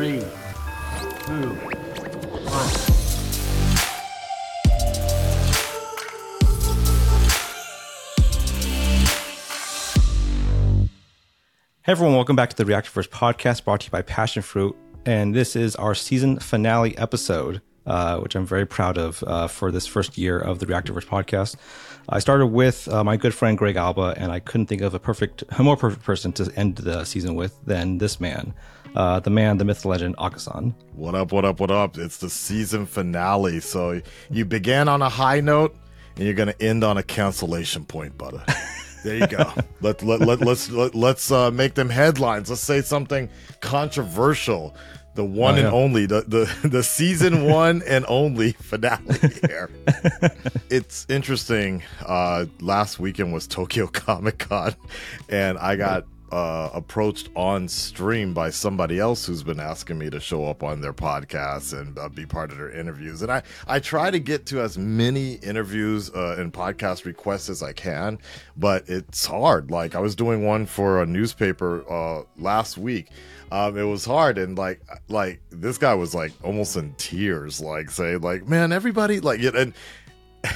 Three, two, one. Hey everyone, welcome back to the Reactorverse podcast brought to you by Passionfruit. And this is our season finale episode, uh, which I'm very proud of uh, for this first year of the Reactorverse podcast. I started with uh, my good friend Greg Alba, and I couldn't think of a perfect, a more perfect person to end the season with than this man, uh, the man, the myth, the legend, Akasan. What up, what up, what up? It's the season finale. So you began on a high note and you're going to end on a cancellation point, butter. There you go. let, let, let, let's let, let's uh, make them headlines. Let's say something controversial. The one Oh, yeah. and only, the, the, the season one and only finale here. it's interesting. Uh, last weekend was Tokyo Comic Con, and I got uh, approached on stream by somebody else who's been asking me to show up on their podcast and uh, be part of their interviews. And I, I try to get to as many interviews uh, and podcast requests as I can, but it's hard. Like I was doing one for a newspaper uh, last week. Um, it was hard and like like this guy was like almost in tears, like saying like, man, everybody like and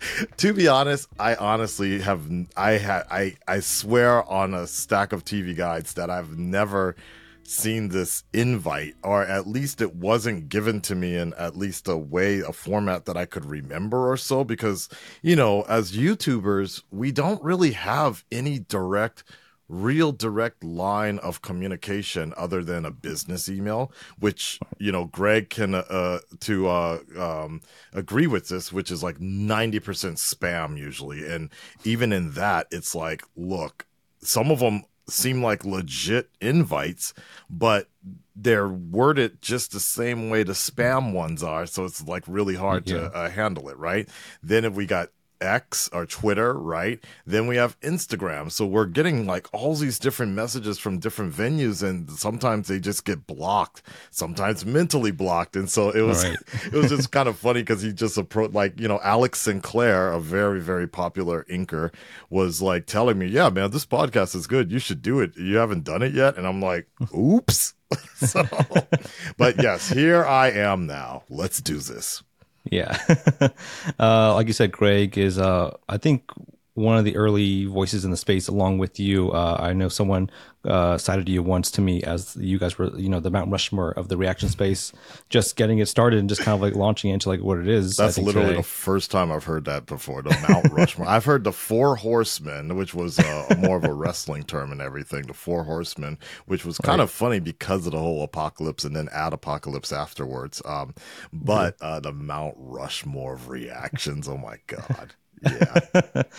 to be honest, I honestly have I had I I swear on a stack of TV guides that I've never seen this invite or at least it wasn't given to me in at least a way a format that I could remember or so because you know as YouTubers we don't really have any direct real direct line of communication other than a business email which you know greg can uh to uh um agree with this which is like 90% spam usually and even in that it's like look some of them seem like legit invites but they're worded just the same way the spam ones are so it's like really hard Yeah. to uh, handle it right then if we got X or Twitter, right? Then we have Instagram. So we're getting like all these different messages from different venues, and sometimes they just get blocked, sometimes mentally blocked. And so it was, Right. it was just kind of funny because he just approached, like, you know, Alex Sinclair, a very, very popular inker, was like telling me, yeah, man, this podcast is good. You should do it. You haven't done it yet. And I'm like, oops. so, but yes, here I am now. Let's do this. Yeah. uh, like you said, Greg is, uh, I think, one of the early voices in the space along with you. Uh, I know someone uh, cited you once to me as you guys were, you know, the Mount Rushmore of the reaction space, just getting it started and just kind of like launching into like what it is. That's literally today. the first time I've heard that before. The Mount Rushmore. I've heard the Four Horsemen, which was uh, more of a wrestling term and everything. The Four Horsemen, which was kind of funny because of the whole apocalypse and then add apocalypse afterwards. Um, but uh, the Mount Rushmore of reactions. Oh my god. Yeah.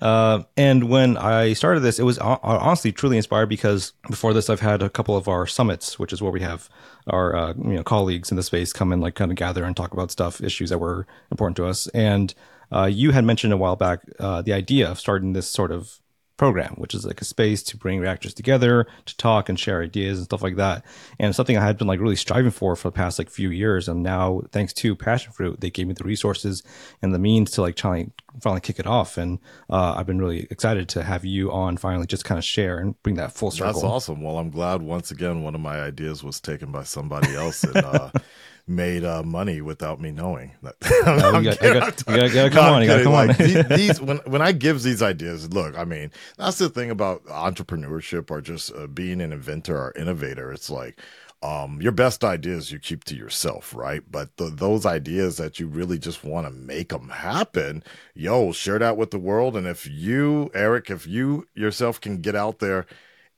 Uh, and when I started this, it was honestly truly inspired because before this, I've had a couple of our summits, which is where we have our uh, you know colleagues in the space come and like kind of gather and talk about stuff, issues that were important to us. And uh, you had mentioned a while back uh, the idea of starting this sort of program, which is like a space to bring reactors together to talk and share ideas and stuff like that. And something I had been like really striving for for the past like few years. And now, thanks to Passionfruit, they gave me the resources and the means to like try finally kick it off. And uh, I've been really excited to have you on finally, just kind of share and bring that full circle. That's awesome. Well, I'm glad once again one of my ideas was taken by somebody else and uh, made uh, money without me knowing. Oh, you got- you got- you gotta- gotta come on, you gotta come on. these, these when when I give these ideas, look, I mean, that's the thing about entrepreneurship or just uh, being an inventor or innovator. It's like um, your best ideas you keep to yourself, right? But the, those ideas that you really just want to make them happen, yo, share that with the world. And if you, Eric, if you yourself can get out there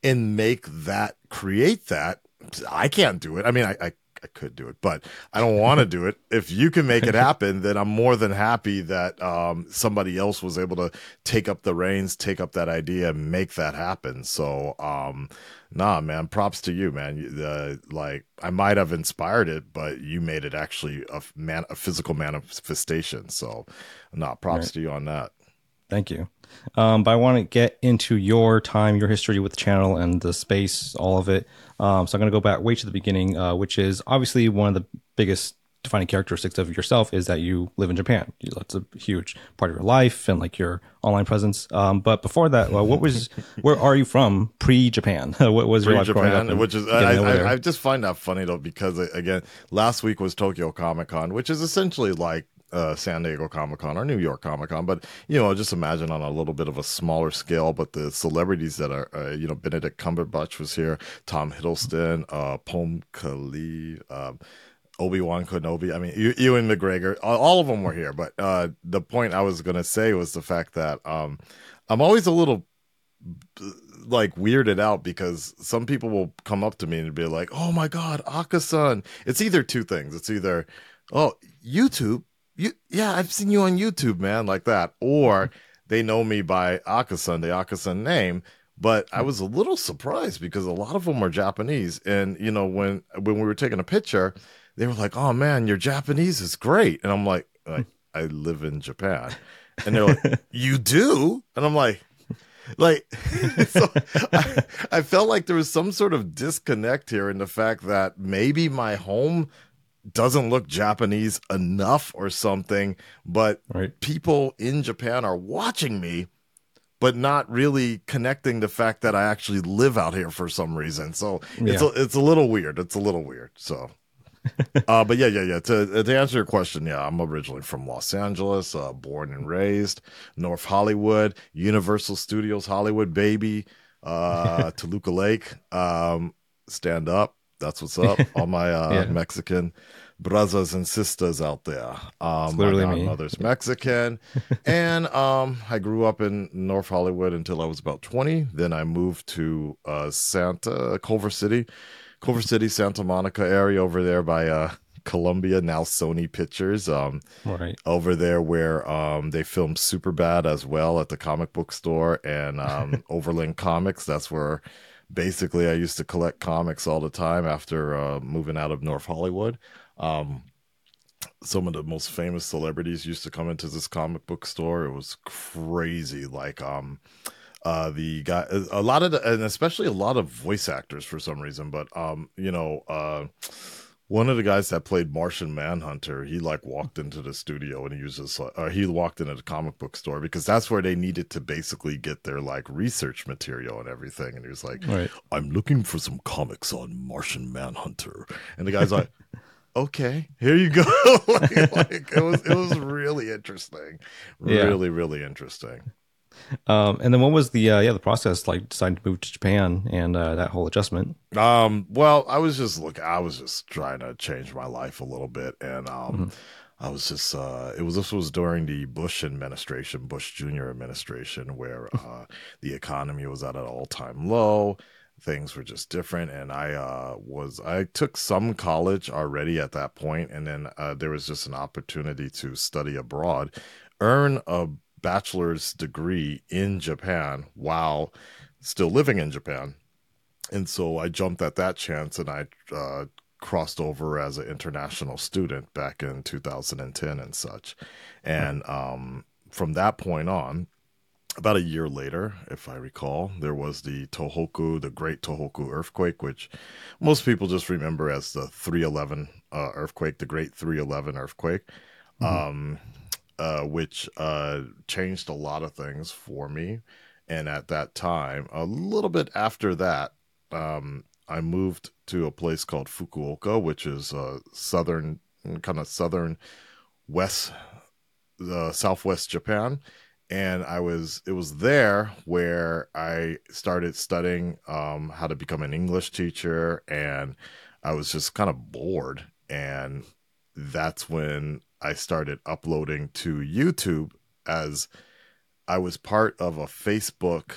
and make that, create that, I can't do it. I mean, I, I, I could do it, but I don't want to do it. If you can make it happen, then I'm more than happy that um, somebody else was able to take up the reins, take up that idea, and make that happen. So, um, nah, man, props to you, man. You- Uh, like, I might have inspired it, but you made it actually a man, a physical manifestation. So, nah, props Right. to you on that. Thank you. Um, but I want to get into your time, your history with the channel and the space, all of it. Um, so I'm going to go back way to the beginning, uh, which is obviously one of the biggest defining characteristics of yourself is that you live in Japan. That's a huge part of your life and like your online presence. Um, but before that, well, what was where are you from pre Japan? what was your Free life growing up which is I. I, I just find that funny though because uh, again, last week was Tokyo Comic Con, which is essentially like uh, San Diego Comic Con or New York Comic Con, but you know, just imagine on a little bit of a smaller scale. But the celebrities that are, uh, you know, Benedict Cumberbatch was here, Tom Hiddleston, uh, Pom Khalid, um, Obi Wan Kenobi. I mean, Ew- Ewan McGregor. All, all of them were here. But uh, the point I was gonna say was the fact that um, I'm always a little like weirded out because some people will come up to me and be like, "Oh my god, Akasan." It's either two things. It's either, "Oh, YouTube, you yeah, I've seen you on YouTube, man," like that, or they know me by Akasan, the Akasan name. But I was a little surprised because a lot of them are Japanese, and you know when when we were taking a picture, they were like, "Oh man, your Japanese is great," and I'm like, like I live in Japan, and they're like, "You do?" And I'm like, like so I, I felt like there was some sort of disconnect here in the fact that maybe my home doesn't look Japanese enough or something, but right. people in Japan are watching me, but not really connecting the fact that I actually live out here for some reason. So it's a, it's a little weird. It's a little weird. So. uh, but yeah, yeah, yeah. To to answer your question, yeah, I'm originally from Los Angeles, uh, born and raised, North Hollywood, Universal Studios Hollywood, baby, uh, Toluca Lake, um, stand up. That's what's up. All my uh, Yeah. Mexican brothers and sisters out there. Um, literally my me. godmother's Mexican, and um, I grew up in North Hollywood until I was about 20. Then I moved to uh, Santa Culver City, Culver City, Santa Monica area over there by uh, Columbia, now Sony Pictures. Um, Right. over there where um, they filmed Super Bad as well at the comic book store and um, Overland Comics. That's where basically I used to collect comics all the time after uh, moving out of North Hollywood. Um, some of the most famous celebrities used to come into this comic book store. It was crazy. Like, um, uh, the guy, a lot of, the, and especially a lot of voice actors for some reason, but, um, you know, uh, one of the guys that played Martian Manhunter, he like walked into the studio and he just, uh, he walked into the comic book store because that's where they needed to basically get their like research material and everything. And he was like, Right. I'm looking for some comics on Martian Manhunter. And the guy's like, okay, here you go. like, like, it was, it was really interesting. Yeah. Really, really interesting. Um, and then what was the uh, yeah the process like deciding to move to Japan and uh, that whole adjustment? Um, well, I was just look, I was just trying to change my life a little bit, and um, I was just uh, it was this was during the Bush administration, Bush Junior administration, where uh, the economy was at an all time low. Things were just different, and I uh, was I took some college already at that point, and then uh, there was just an opportunity to study abroad, earn a bachelor's degree in Japan while still living in Japan and so I jumped at that chance and I uh, crossed over as an international student back in 2010 and such. And um, from that point on, about a year later, if I recall, there was the Tohoku, the Great Tohoku earthquake, which most people just remember as the 311 uh, earthquake, the Great 311 earthquake, um, uh, which uh, changed a lot of things for me. And at that time, a little bit after that, um, I moved to a place called Fukuoka, which is uh, southern, kind of southern west, uh, southwest Japan. And I was, it was there where I started studying um, how to become an English teacher. And I was just kind of bored. And that's when I started uploading to YouTube as I was part of a Facebook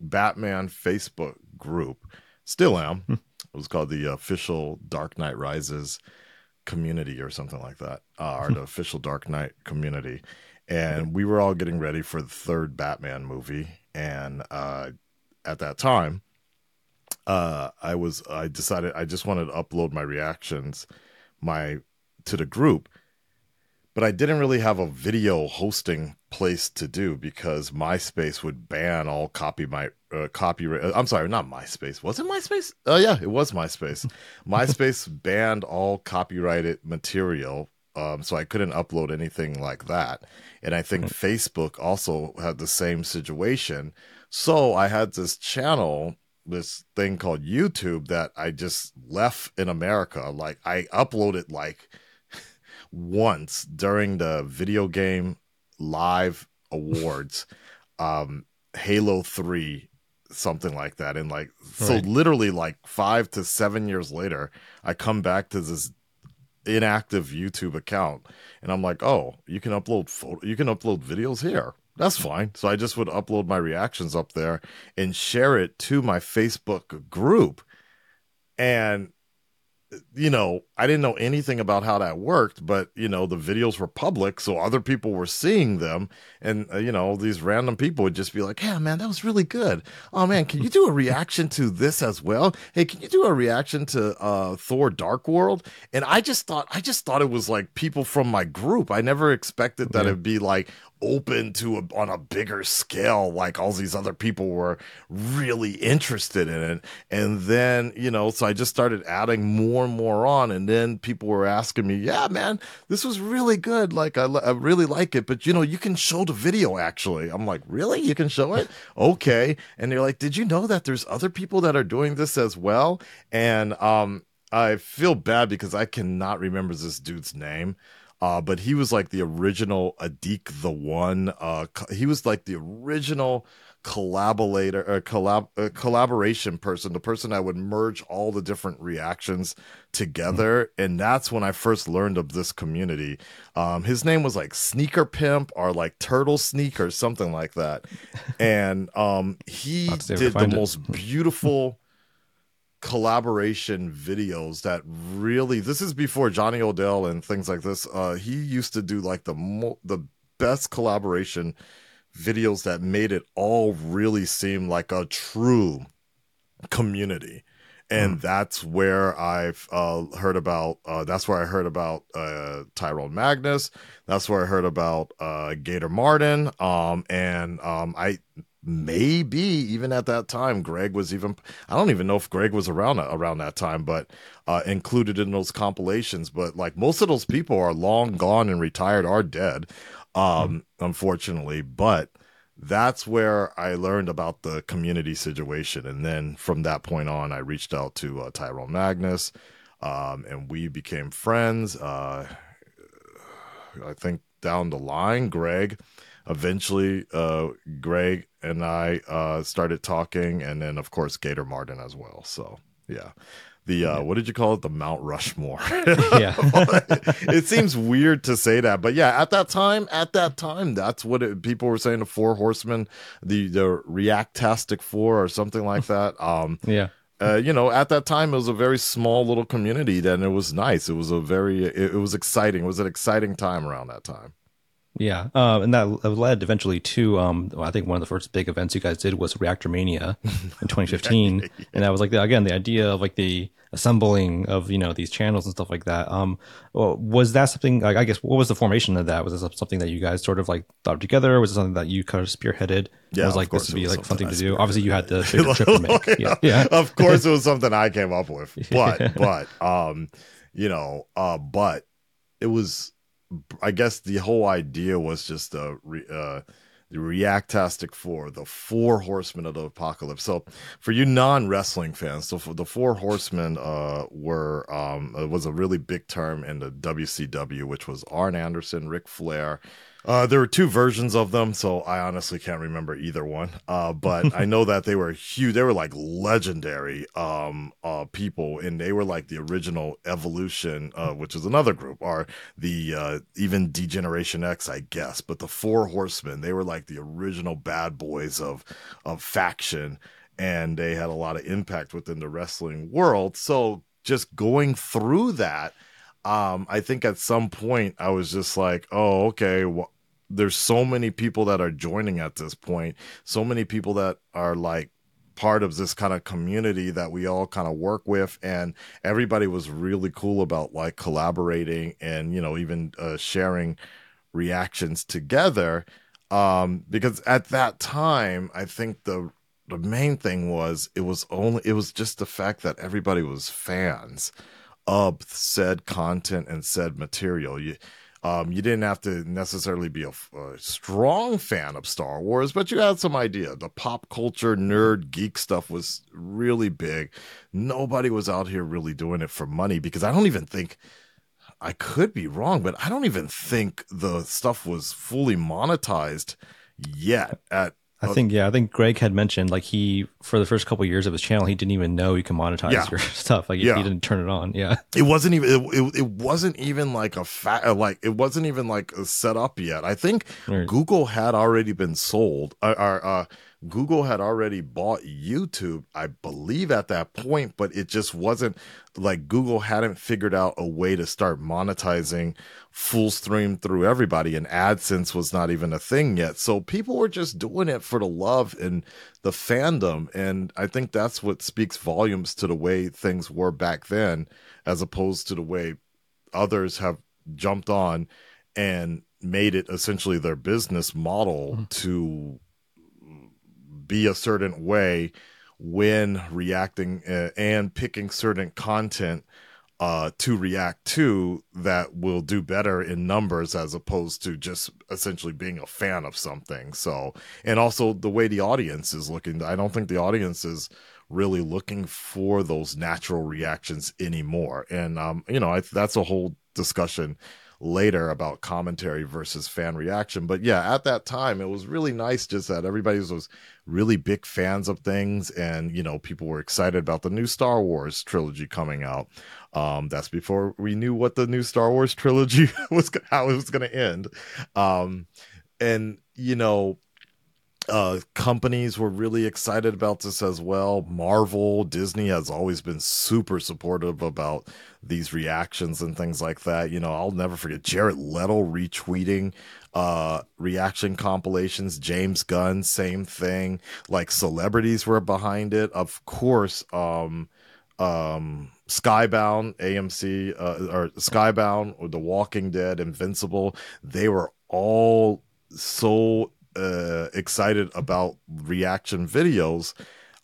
Batman Facebook group. Still am. it was called the official Dark Knight Rises community or something like that, uh, or the official Dark Knight community. And we were all getting ready for the third Batman movie. And uh, at that time, uh, I was I decided I just wanted to upload my reactions, my to the group, but I didn't really have a video hosting place to do because MySpace would ban all copy my uh, copyright. I'm sorry, not MySpace. Was it MySpace? Oh yeah, it was MySpace. MySpace banned all copyrighted material, um, so I couldn't upload anything like that. And I think Facebook also had the same situation. So I had this channel, this thing called YouTube that I just left in America. Like I uploaded like once during the video game live awards, um, Halo 3, something like that. And like, so Right. literally like five to seven years later, I come back to this inactive YouTube account and I'm like, oh, you can upload photo, you can upload videos here. That's fine. So I just would upload my reactions up there and share it to my Facebook group. And you know, I didn't know anything about how that worked, but you know, the videos were public, so other people were seeing them, and uh, you know, these random people would just be like, "Yeah, man, that was really good. Oh man, can you do a reaction to this as well? Hey, can you do a reaction to uh, Thor: Dark World?" And I just thought, I just thought it was like people from my group. I never expected that Yeah. it'd be like open to a, on a bigger scale like all these other people were really interested in it. And then you know so i just started adding more and more on. And then people were asking me yeah man this was really good. Like i, I really like it. But you know you can show the video actually. I'm like really? You can show it? Okay. And they're like did you know that there's other people that are doing this as well? And um i feel bad because i cannot remember this dude's name uh, but he was like the original Adik the One. Uh, co- he was like the original collaborator, uh, collab, uh, collaboration person, the person that would merge all the different reactions together. And that's when I first learned of this community. Um, his name was like Sneaker Pimp or like Turtle Sneak or something like that. And um, he I'll have to see if I did the it. most beautiful collaboration videos that really this is before Johnny Odell and things like this. Uh he used to do like the mo- the best collaboration videos that made it all really seem like a true community. And that's where I've uh, heard about. Uh, that's where I heard about uh, Tyrone Magnus. That's where I heard about uh, Gator Martin. Um, and um, I maybe even at that time, Greg was even. I don't even know if Greg was around around that time, but uh, included in those compilations. But like most of those people are long gone and retired, are dead, um, unfortunately. But that's where I learned about the community situation. And then from that point on, I reached out to uh, Tyrone Magnus um, and we became friends. Uh, I think down the line, Greg, eventually, uh, Greg and I uh, started talking. And then, of course, Gator Martin as well. So, yeah. The uh, what did you call it? The Mount Rushmore. Yeah. it seems weird to say that, but yeah, at that time, at that time, that's what it, people were saying. The Four Horsemen, the the Reactastic Four, or something like that. Um, Yeah. uh, you know, at that time, it was a very small little community. Then it was nice. It was a very, it, it was exciting. It was an exciting time around that time. Yeah, um, and that led eventually to um, well, I think one of the first big events you guys did was Reactor Mania in 2015, and that was like the, again the idea of like the assembling of you know these channels and stuff like that. Um, well, was that something? Like, I guess what was the formation of that? Was this something that you guys sort of like thought together? Was it something that you kind of spearheaded? Yeah, was like this would be like something something to do. Obviously, you had the trip to make. Yeah, yeah. of course, it was something I came up with, but but um, you know, uh, but it was, I guess the whole idea was just a uh, the Reactastic Four, the four horsemen of the apocalypse. So, for you non wrestling fans, so the four horsemen uh, were um, was a really big term in the WCW, which was Arn Anderson, Ric Flair. Uh, there were two versions of them, so I honestly can't remember either one. Uh, but I know that they were huge. They were like legendary um, uh, people, and they were like the original Evolution, uh, which is another group, or the uh, even D-Generation X, I guess. But the Four Horsemen, they were like the original bad boys of of faction, and they had a lot of impact within the wrestling world. So just going through that um i think at some point i was just like oh okay wh- there's so many people that are joining at this point so many people that are like part of this kind of community that we all kind of work with and everybody was really cool about like collaborating and you know even uh, sharing reactions together. Um, because at that time, I think the the main thing was it was only it was just the fact that everybody was fans of said content and said material. You um, you didn't have to necessarily be a, a, strong fan of Star Wars, but you had some idea. The pop culture, nerd, geek stuff was really big. Nobody was out here really doing it for money because I don't even think I could be wrong, but I don't even think the stuff was fully monetized yet at I think yeah, I think Greg had mentioned like he for the first couple of years of his channel, he didn't even know you can monetize Yeah. your stuff. Like Yeah. he didn't turn it on. Yeah, it wasn't even it, it, it wasn't even like a fat like it wasn't even like a set up yet i think Right. google had already been sold uh, uh, uh google had already bought youtube i believe at that point but it just wasn't like google hadn't figured out a way to start monetizing full stream through everybody and adsense was not even a thing yet. So people were just doing it for the love and the fandom and i think that's what speaks volumes to the way things were back then as opposed to the way others have jumped on and made it essentially their business model mm-hmm. to be a certain way when reacting uh, and picking certain content uh, to react to that will do better in numbers as opposed to just essentially being a fan of something. So, and also the way the audience is looking, I don't think the audience is really looking for those natural reactions anymore. And, um, you know, I, that's a whole discussion later about commentary versus fan reaction. But yeah, at that time, it was really nice just that everybody was really big fans of things and, you know, people were excited about the new Star Wars trilogy coming out. Um, that's before we knew what the new Star Wars trilogy was, how it was going to end. Um, and, you know, uh, companies were really excited about this as well. Marvel, Disney has always been super supportive about these reactions and things like that. You know, I'll never forget Jared Leto retweeting uh reaction compilations james gunn same thing like celebrities were behind it of course um um skybound amc uh, or skybound or the walking dead invincible they were all so uh excited about reaction videos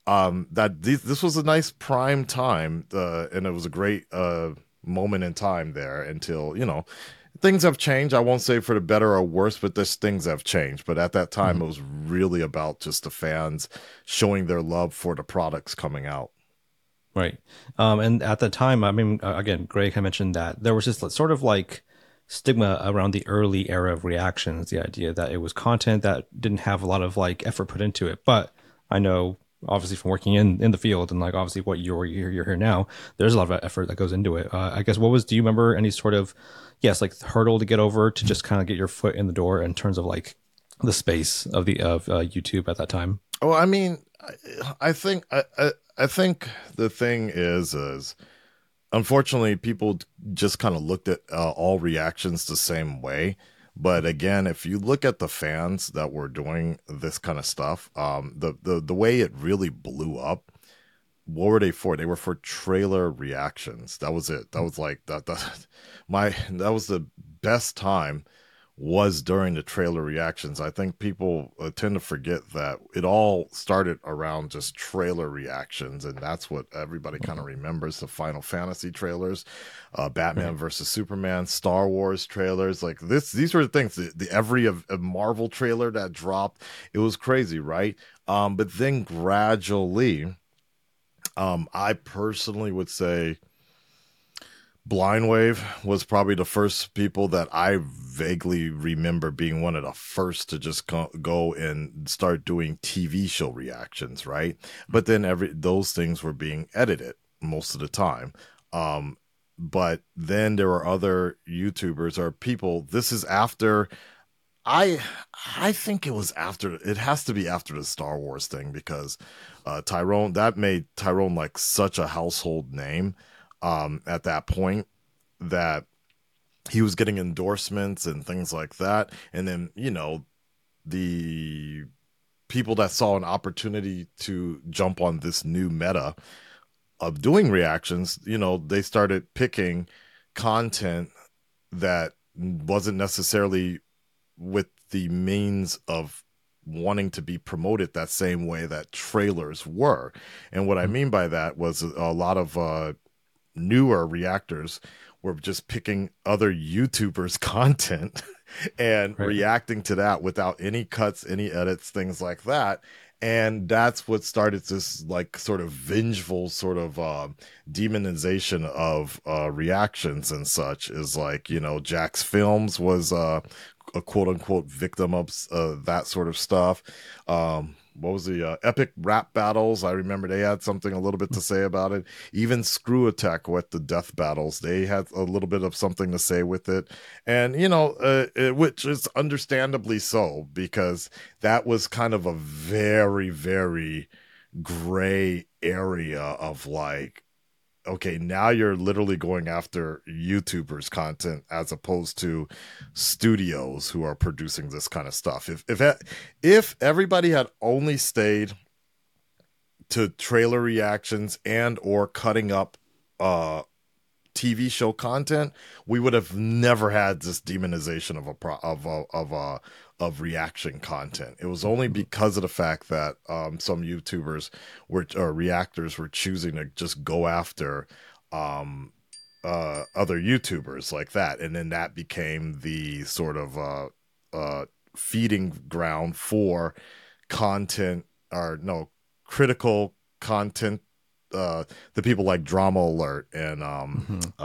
um that this was a nice prime time uh and it was a great uh moment in time there until you know things have changed i won't say for the better or worse but there's things have changed but at that time it was really about just the fans showing their love for the products coming out right. Um, and at the time, I mean, again, Greg had mentioned that there was this sort of like stigma around the early era of reactions. The idea that it was content that didn't have a lot of like effort put into it. But I know obviously from working in in the field and like obviously what you're you're, you're here now there's a lot of effort that goes into it uh, i guess what was do you remember any sort of yes like hurdle to get over to just kind of get your foot in the door in terms of like the space of the of uh, youtube at that time Well, I mean, I, I think I, I I think the thing is is unfortunately people just kind of looked at uh, all reactions the same way. But again, if you look at the fans that were doing this kind of stuff, um, the the the way it really blew up, what were they for? They were for trailer reactions. That was it. That was like that. that my that was the best time was during the trailer reactions. I think people uh, tend to forget that it all started around just trailer reactions, and that's what everybody kind of remembers the Final Fantasy trailers, uh, Batman versus Superman, Star Wars trailers. Like this, these were the things. The, the every of a Marvel trailer that dropped, it was crazy, right? Um, but then gradually, um, I personally would say Blind Wave was probably the first people that I vaguely remember being one of the first to just go, go and start doing TV show reactions, right? But then every those things were being edited most of the time. Um, but then there were other YouTubers or people. This is after I I think it was after it has to be after the Star Wars thing because uh Tyrone that made Tyrone like such a household name um at that point that he was getting endorsements and things like that and then you know the people that saw an opportunity to jump on this new meta of doing reactions you know they started picking content that wasn't necessarily with the means of wanting to be promoted that same way that trailers were. And what I mean by that was a lot of uh, newer reactors were just picking other YouTubers' content and Right. reacting to that without any cuts, any edits, things like that. And that's what started this like sort of vengeful sort of uh, demonization of uh, reactions and such. Is like you know Jacksfilms was uh, a quote unquote victim of uh, that sort of stuff. Um, what was the uh, epic rap battles? I remember they had something a little bit to say about it. Even ScrewAttack with the death battles, they had a little bit of something to say with it, and you know, uh, it, which is understandably so because that was kind of a very, very gray area of like okay, now you're literally going after YouTubers content as opposed to studios who are producing this kind of stuff. If if if everybody had only stayed to trailer reactions and or cutting up uh TV show content, we would have never had this demonization of a pro- of a, of a of reaction content. It was only because of the fact that um, some YouTubers were or reactors were choosing to just go after um, uh, other YouTubers like that, and then that became the sort of uh, uh, feeding ground for content or no critical content. Uh, the people like Drama Alert and um, Mhm.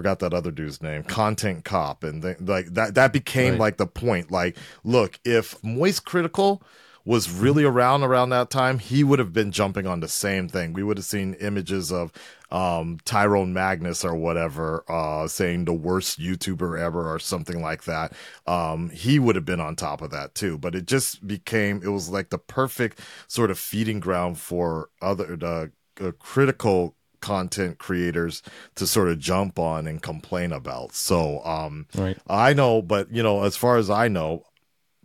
Forgot that other dude's name content cop and th- like that that became Right. like the point. Like look if moist critical was really around around that time he would have been jumping on the same thing. We would have seen images of um tyrone magnus or whatever uh saying the worst youtuber ever or something like that. Um he would have been on top of that too. But it just became it was like the perfect sort of feeding ground for other the uh, critical content creators to sort of jump on and complain about. So um Right. I know, but you know, as far as I know,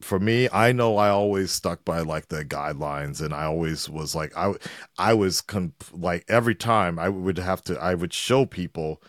for me, I know I always stuck by like the guidelines and I always was like I I was con- like every time I would have to I would show people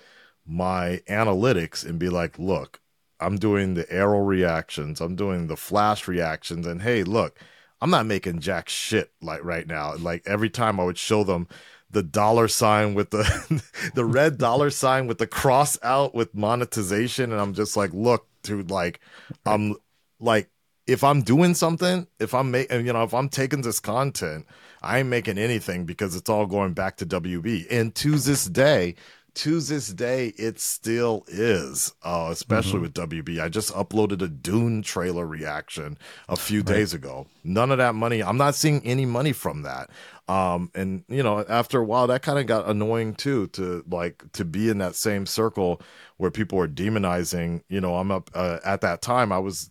my analytics and be like, "Look, I'm doing the arrow reactions, I'm doing the flash reactions and hey, look, I'm not making jack shit like right now." Like every time I would show them the dollar sign with the the red dollar sign with the cross out with monetization and I'm just like, "Look, dude, like I'm like if I'm doing something, if I'm making, you know, if I'm taking this content, I ain't making anything because it's all going back to WB. And to this day, to this day, it still is, uh, especially with WB. I just uploaded a Dune trailer reaction a few days ago. None of that money, I'm not seeing any money from that. Um, and you know, after a while, that kind of got annoying too, to like to be in that same circle where people are demonizing. You know, I'm up uh, at that time. I was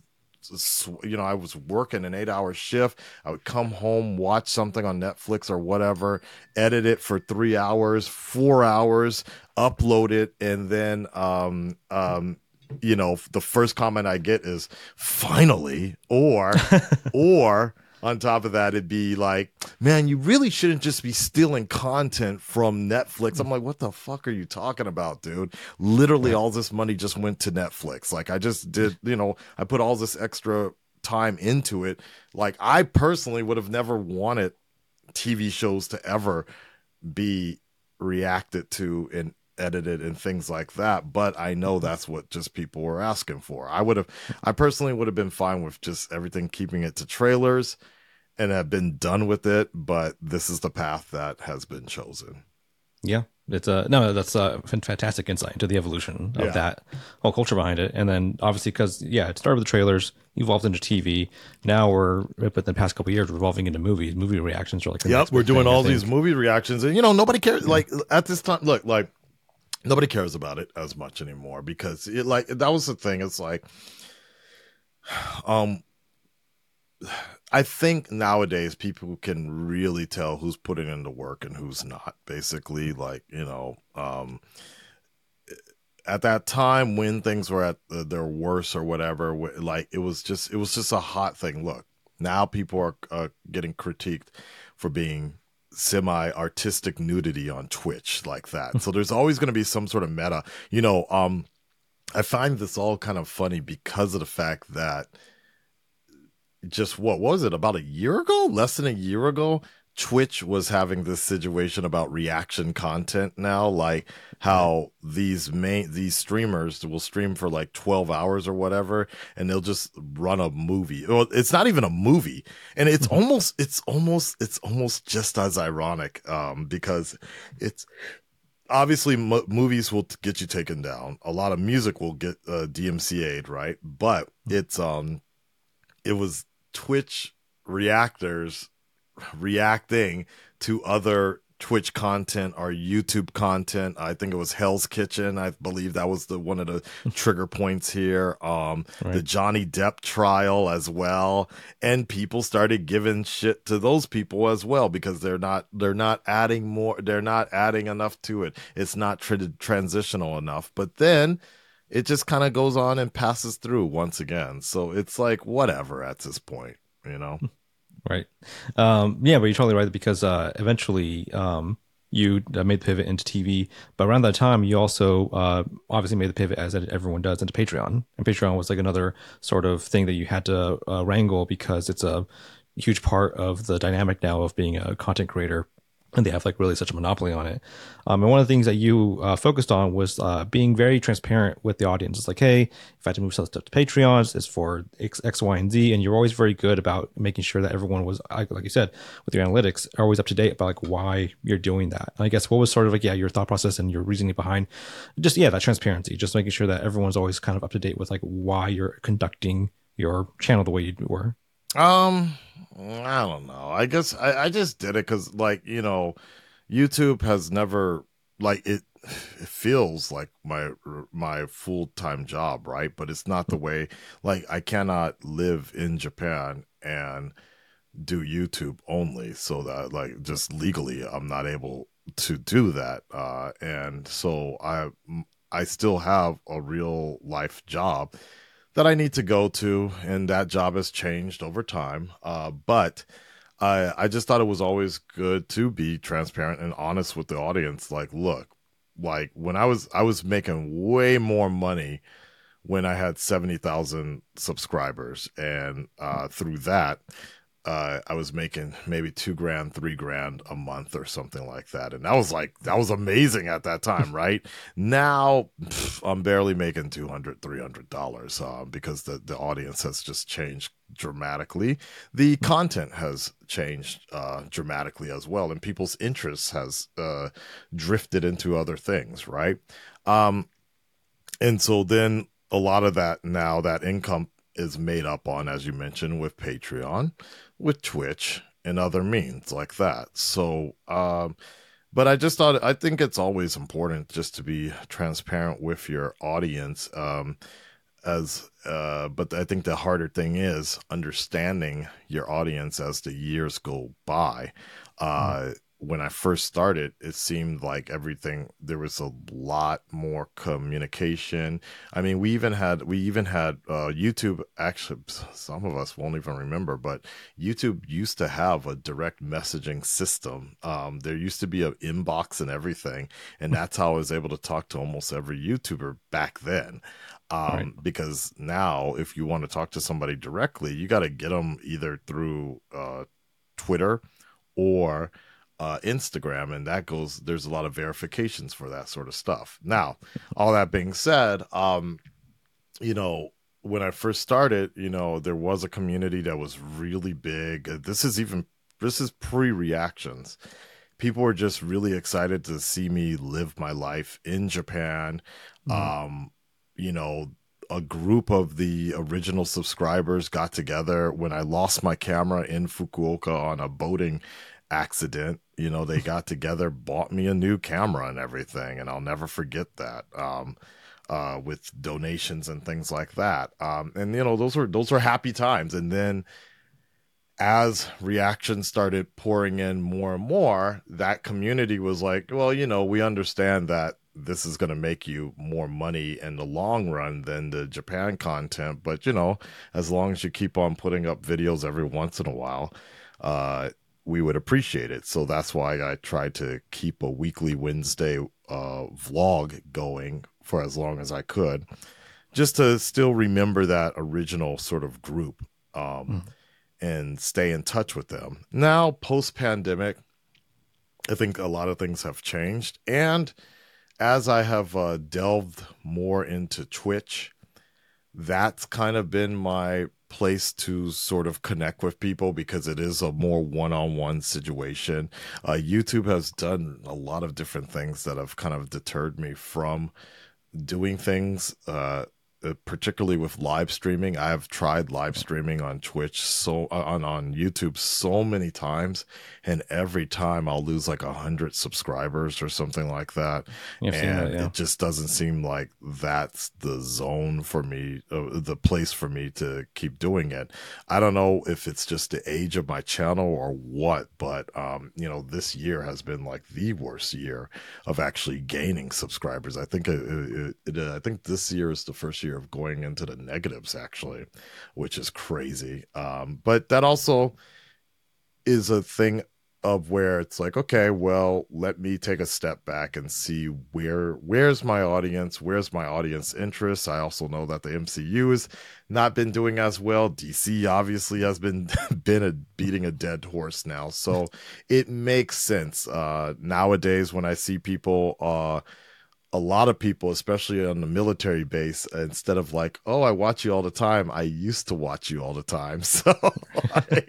you know, I was working an eight hour shift. I would come home, watch something on Netflix or whatever, edit it for three hours, four hours, upload it, and then, um, um, you know, the first comment I get is finally, or, or, on top of that, it'd be like, man, you really shouldn't just be stealing content from Netflix. I'm like, what the fuck are you talking about, dude? Literally, all this money just went to Netflix. Like, I just did, you know, I put all this extra time into it. Like, I personally would have never wanted TV shows to ever be reacted to and edited and things like that but i know mm-hmm. that's what just people were asking for i would have i personally would have been fine with just everything keeping it to trailers and have been done with it but this is the path that has been chosen Yeah, it's a no. That's a fantastic insight into the evolution of Yeah. that whole culture behind it, and then obviously because yeah, it started with the trailers, evolved into TV. Now we're but the past couple of years, we're evolving into movies. Movie reactions are like Yep, we're doing thing, all these movie reactions, and you know nobody cares. Like at this time, look, like nobody cares about it as much anymore because it like that was the thing. It's like, um, I think nowadays people can really tell who's putting in the work and who's not. Basically, like you know, um, at that time when things were at their worst or whatever, like it was just it was just a hot thing. Look, now people are uh, getting critiqued for being semi artistic nudity on Twitch like that. so there's always going to be some sort of meta. You know, um I find this all kind of funny because of the fact that just what was it about a year ago, less than a year ago, Twitch was having this situation about reaction content now, like how these main these streamers will stream for like 12 hours or whatever and they'll just run a movie. Well, it's not even a movie. And it's almost it's almost it's almost just as ironic um because it's obviously m- movies will get you taken down. A lot of music will get uh, DMCA'd, right? But it's um it was Twitch reactors reacting to other Twitch content or YouTube content. I think it was Hell's Kitchen. I believe that was the one of the trigger points here. Um, Right. the Johnny Depp trial as well, and people started giving shit to those people as well because they're not they're not adding more. They're not adding enough to it. It's not tra- transitional enough. But then it just kind of goes on and passes through once again. So it's like whatever at this point, you know. Right. Um, yeah, but you're totally right because uh, eventually um, you uh, made the pivot into TV. But around that time, you also uh, obviously made the pivot, as everyone does, into Patreon. And Patreon was like another sort of thing that you had to uh, wrangle because it's a huge part of the dynamic now of being a content creator. And they have like really such a monopoly on it. Um, and one of the things that you uh, focused on was uh, being very transparent with the audience. It's like, hey, if I had to move some stuff to Patreons, it's for X, X, Y, and Z. And you're always very good about making sure that everyone was, like you said, with your analytics, are always up to date about like why you're doing that. And I guess what was sort of like, yeah, your thought process and your reasoning behind just, yeah, that transparency, just making sure that everyone's always kind of up to date with like why you're conducting your channel the way you were. Um, I don't know. I guess I, I just did it because, like, you know, YouTube has never like it. It feels like my my full time job, right? But it's not the way. Like, I cannot live in Japan and do YouTube only, so that like just legally, I'm not able to do that. Uh, and so I I still have a real life job that I need to go to, and that job has changed over time. Uh, but I I just thought it was always good to be transparent and honest with the audience. Like, look, like when I was I was making way more money when I had seventy thousand subscribers, and uh, through that. Uh, I was making maybe two grand, three grand a month or something like that. And that was like, that was amazing at that time, right? now pff, I'm barely making 200 $300 uh, because the, the audience has just changed dramatically. The content has changed uh, dramatically as well, and people's interests has uh, drifted into other things, right? Um, and so then a lot of that now, that income is made up on, as you mentioned, with Patreon, with Twitch, and other means like that. So, um, but I just thought I think it's always important just to be transparent with your audience. Um, as uh, but I think the harder thing is understanding your audience as the years go by. Uh, when I first started, it seemed like everything there was a lot more communication. I mean, we even had we even had uh, YouTube. Actually, some of us won't even remember, but YouTube used to have a direct messaging system. Um, there used to be an inbox and everything, and that's how I was able to talk to almost every YouTuber back then. Um, Right. because now if you want to talk to somebody directly, you got to get them either through uh, Twitter or uh, Instagram, and that goes. There's a lot of verifications for that sort of stuff. Now, all that being said, um, you know, when I first started, you know, there was a community that was really big. Uh, This is even this is pre-reactions. People were just really excited to see me live my life in Japan. Um, you know, a group of the original subscribers got together when I lost my camera in Fukuoka on a boating accident. You know, they got together, bought me a new camera and everything, and I'll never forget that. Um, uh, with donations and things like that. Um, and you know, those were those were happy times. And then as reactions started pouring in more and more, that community was like, well, you know, we understand that this is going to make you more money in the long run than the Japan content, but you know, as long as you keep on putting up videos every once in a while, uh, we would appreciate it. So that's why I tried to keep a weekly Wednesday uh, vlog going for as long as I could. just to still remember that original sort of group um, Mm. and stay in touch with them. Now, post pandemic, I think a lot of things have changed. And as I have uh, delved more into Twitch, that's kind of been my place to sort of connect with people because it is a more one-on-one situation. Uh, YouTube has done a lot of different things that have kind of deterred me from doing things. Uh, particularly with live streaming, I've tried live streaming on Twitch so uh, on on YouTube so many times, and every time I'll lose like a hundred subscribers or something like that. I've and that, yeah. it just doesn't seem like that's the zone for me uh, the place for me to keep doing it. I don't know if it's just the age of my channel or what but um you know this year has been like the worst year of actually gaining subscribers. I think it, it, it, uh, i think this year is the first year of going into the negatives actually which is crazy. Um but that also is a thing of where it's like okay well let me take a step back and see where where's my audience? Where's my audience interest? I also know that the mcu has not been doing as well. Dc obviously has been been a, beating a dead horse now. So it makes sense. Uh nowadays when i see people uh a lot of people, especially on the military base, instead of like, "Oh, I watch you all the time," I used to watch you all the time. So, I,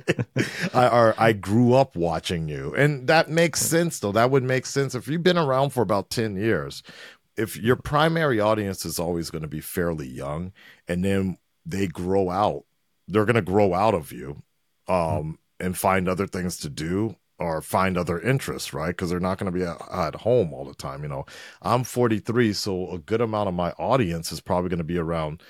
I, or I grew up watching you, and that makes sense. Though that would make sense if you've been around for about ten years. If your primary audience is always going to be fairly young, and then they grow out, they're going to grow out of you, um, and find other things to do or find other interests, right? Because they're not going to be at, at home all the time. You know, I'm 43, so a good amount of my audience is probably going to be around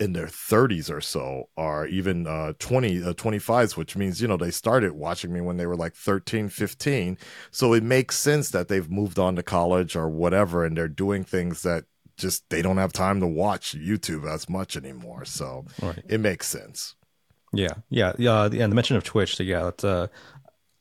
in their 30s or so, or even uh, 20, uh, 25s, which means, you know, they started watching me when they were like 13, 15. So it makes sense that they've moved on to college or whatever, and they're doing things that just they don't have time to watch YouTube as much anymore. So Right. it makes sense. Yeah, yeah, yeah. And the mention of Twitch, so yeah, that's uh,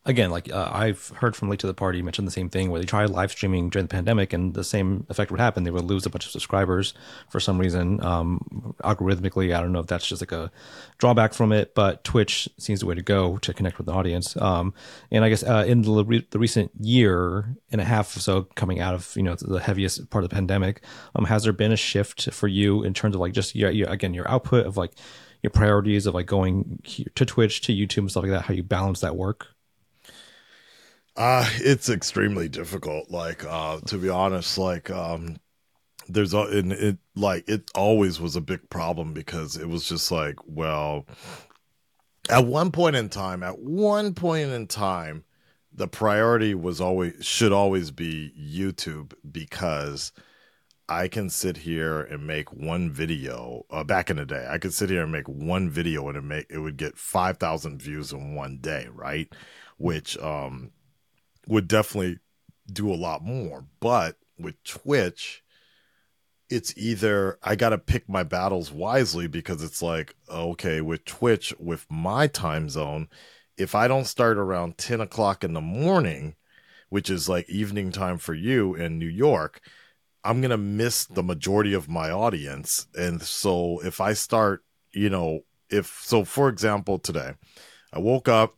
again, like uh, I've heard from Late to the Party mention the same thing where they tried live streaming during the pandemic, and the same effect would happen. They would lose a bunch of subscribers for some reason, um, algorithmically. I don't know if that's just like a drawback from it, but Twitch seems the way to go to connect with the audience. Um, and I guess uh, in the, re- the recent year and a half or so, coming out of you know the heaviest part of the pandemic, um, has there been a shift for you in terms of like just your, your again your output of like your priorities of like going to Twitch to YouTube and stuff like that? How you balance that work? Uh it's extremely difficult. Like, uh, to be honest, like, um, there's a, and it like it always was a big problem because it was just like, well, at one point in time, at one point in time, the priority was always should always be YouTube because I can sit here and make one video. Uh, back in the day, I could sit here and make one video and it make it would get five thousand views in one day, right? Which um would definitely do a lot more. But with Twitch, it's either I got to pick my battles wisely because it's like, okay, with Twitch, with my time zone, if I don't start around 10 o'clock in the morning, which is like evening time for you in New York, I'm going to miss the majority of my audience. And so if I start, you know, if so, for example, today, I woke up,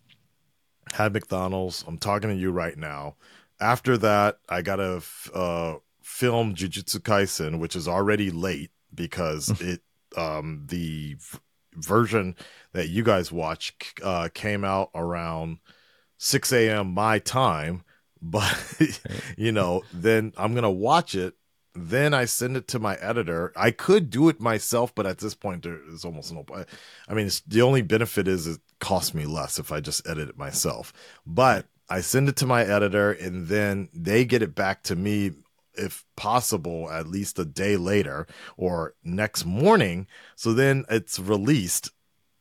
had McDonald's. I'm talking to you right now. After that, I gotta uh, film Jujutsu Kaisen, which is already late because it um, the v- version that you guys watch uh, came out around 6 a.m. my time. But you know, then I'm gonna watch it. Then I send it to my editor. I could do it myself, but at this point, there is almost no. I mean, it's, the only benefit is it costs me less if I just edit it myself. But I send it to my editor, and then they get it back to me, if possible, at least a day later or next morning. So then it's released,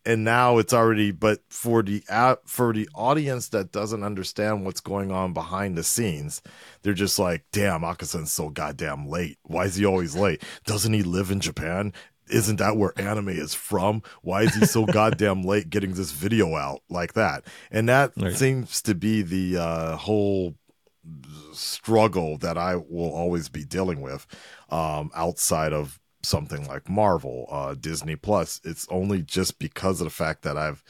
and now it's already. But for the for the audience that doesn't understand what's going on behind the scenes, they're just like, "Damn, Akasan's so goddamn late. Why is he always late? Doesn't he live in Japan?" Isn't that where anime is from? Why is he so goddamn late getting this video out like that? And that seems to be the uh, whole struggle that I will always be dealing with um, outside of something like Marvel, uh, Disney Plus. It's only just because of the fact that I've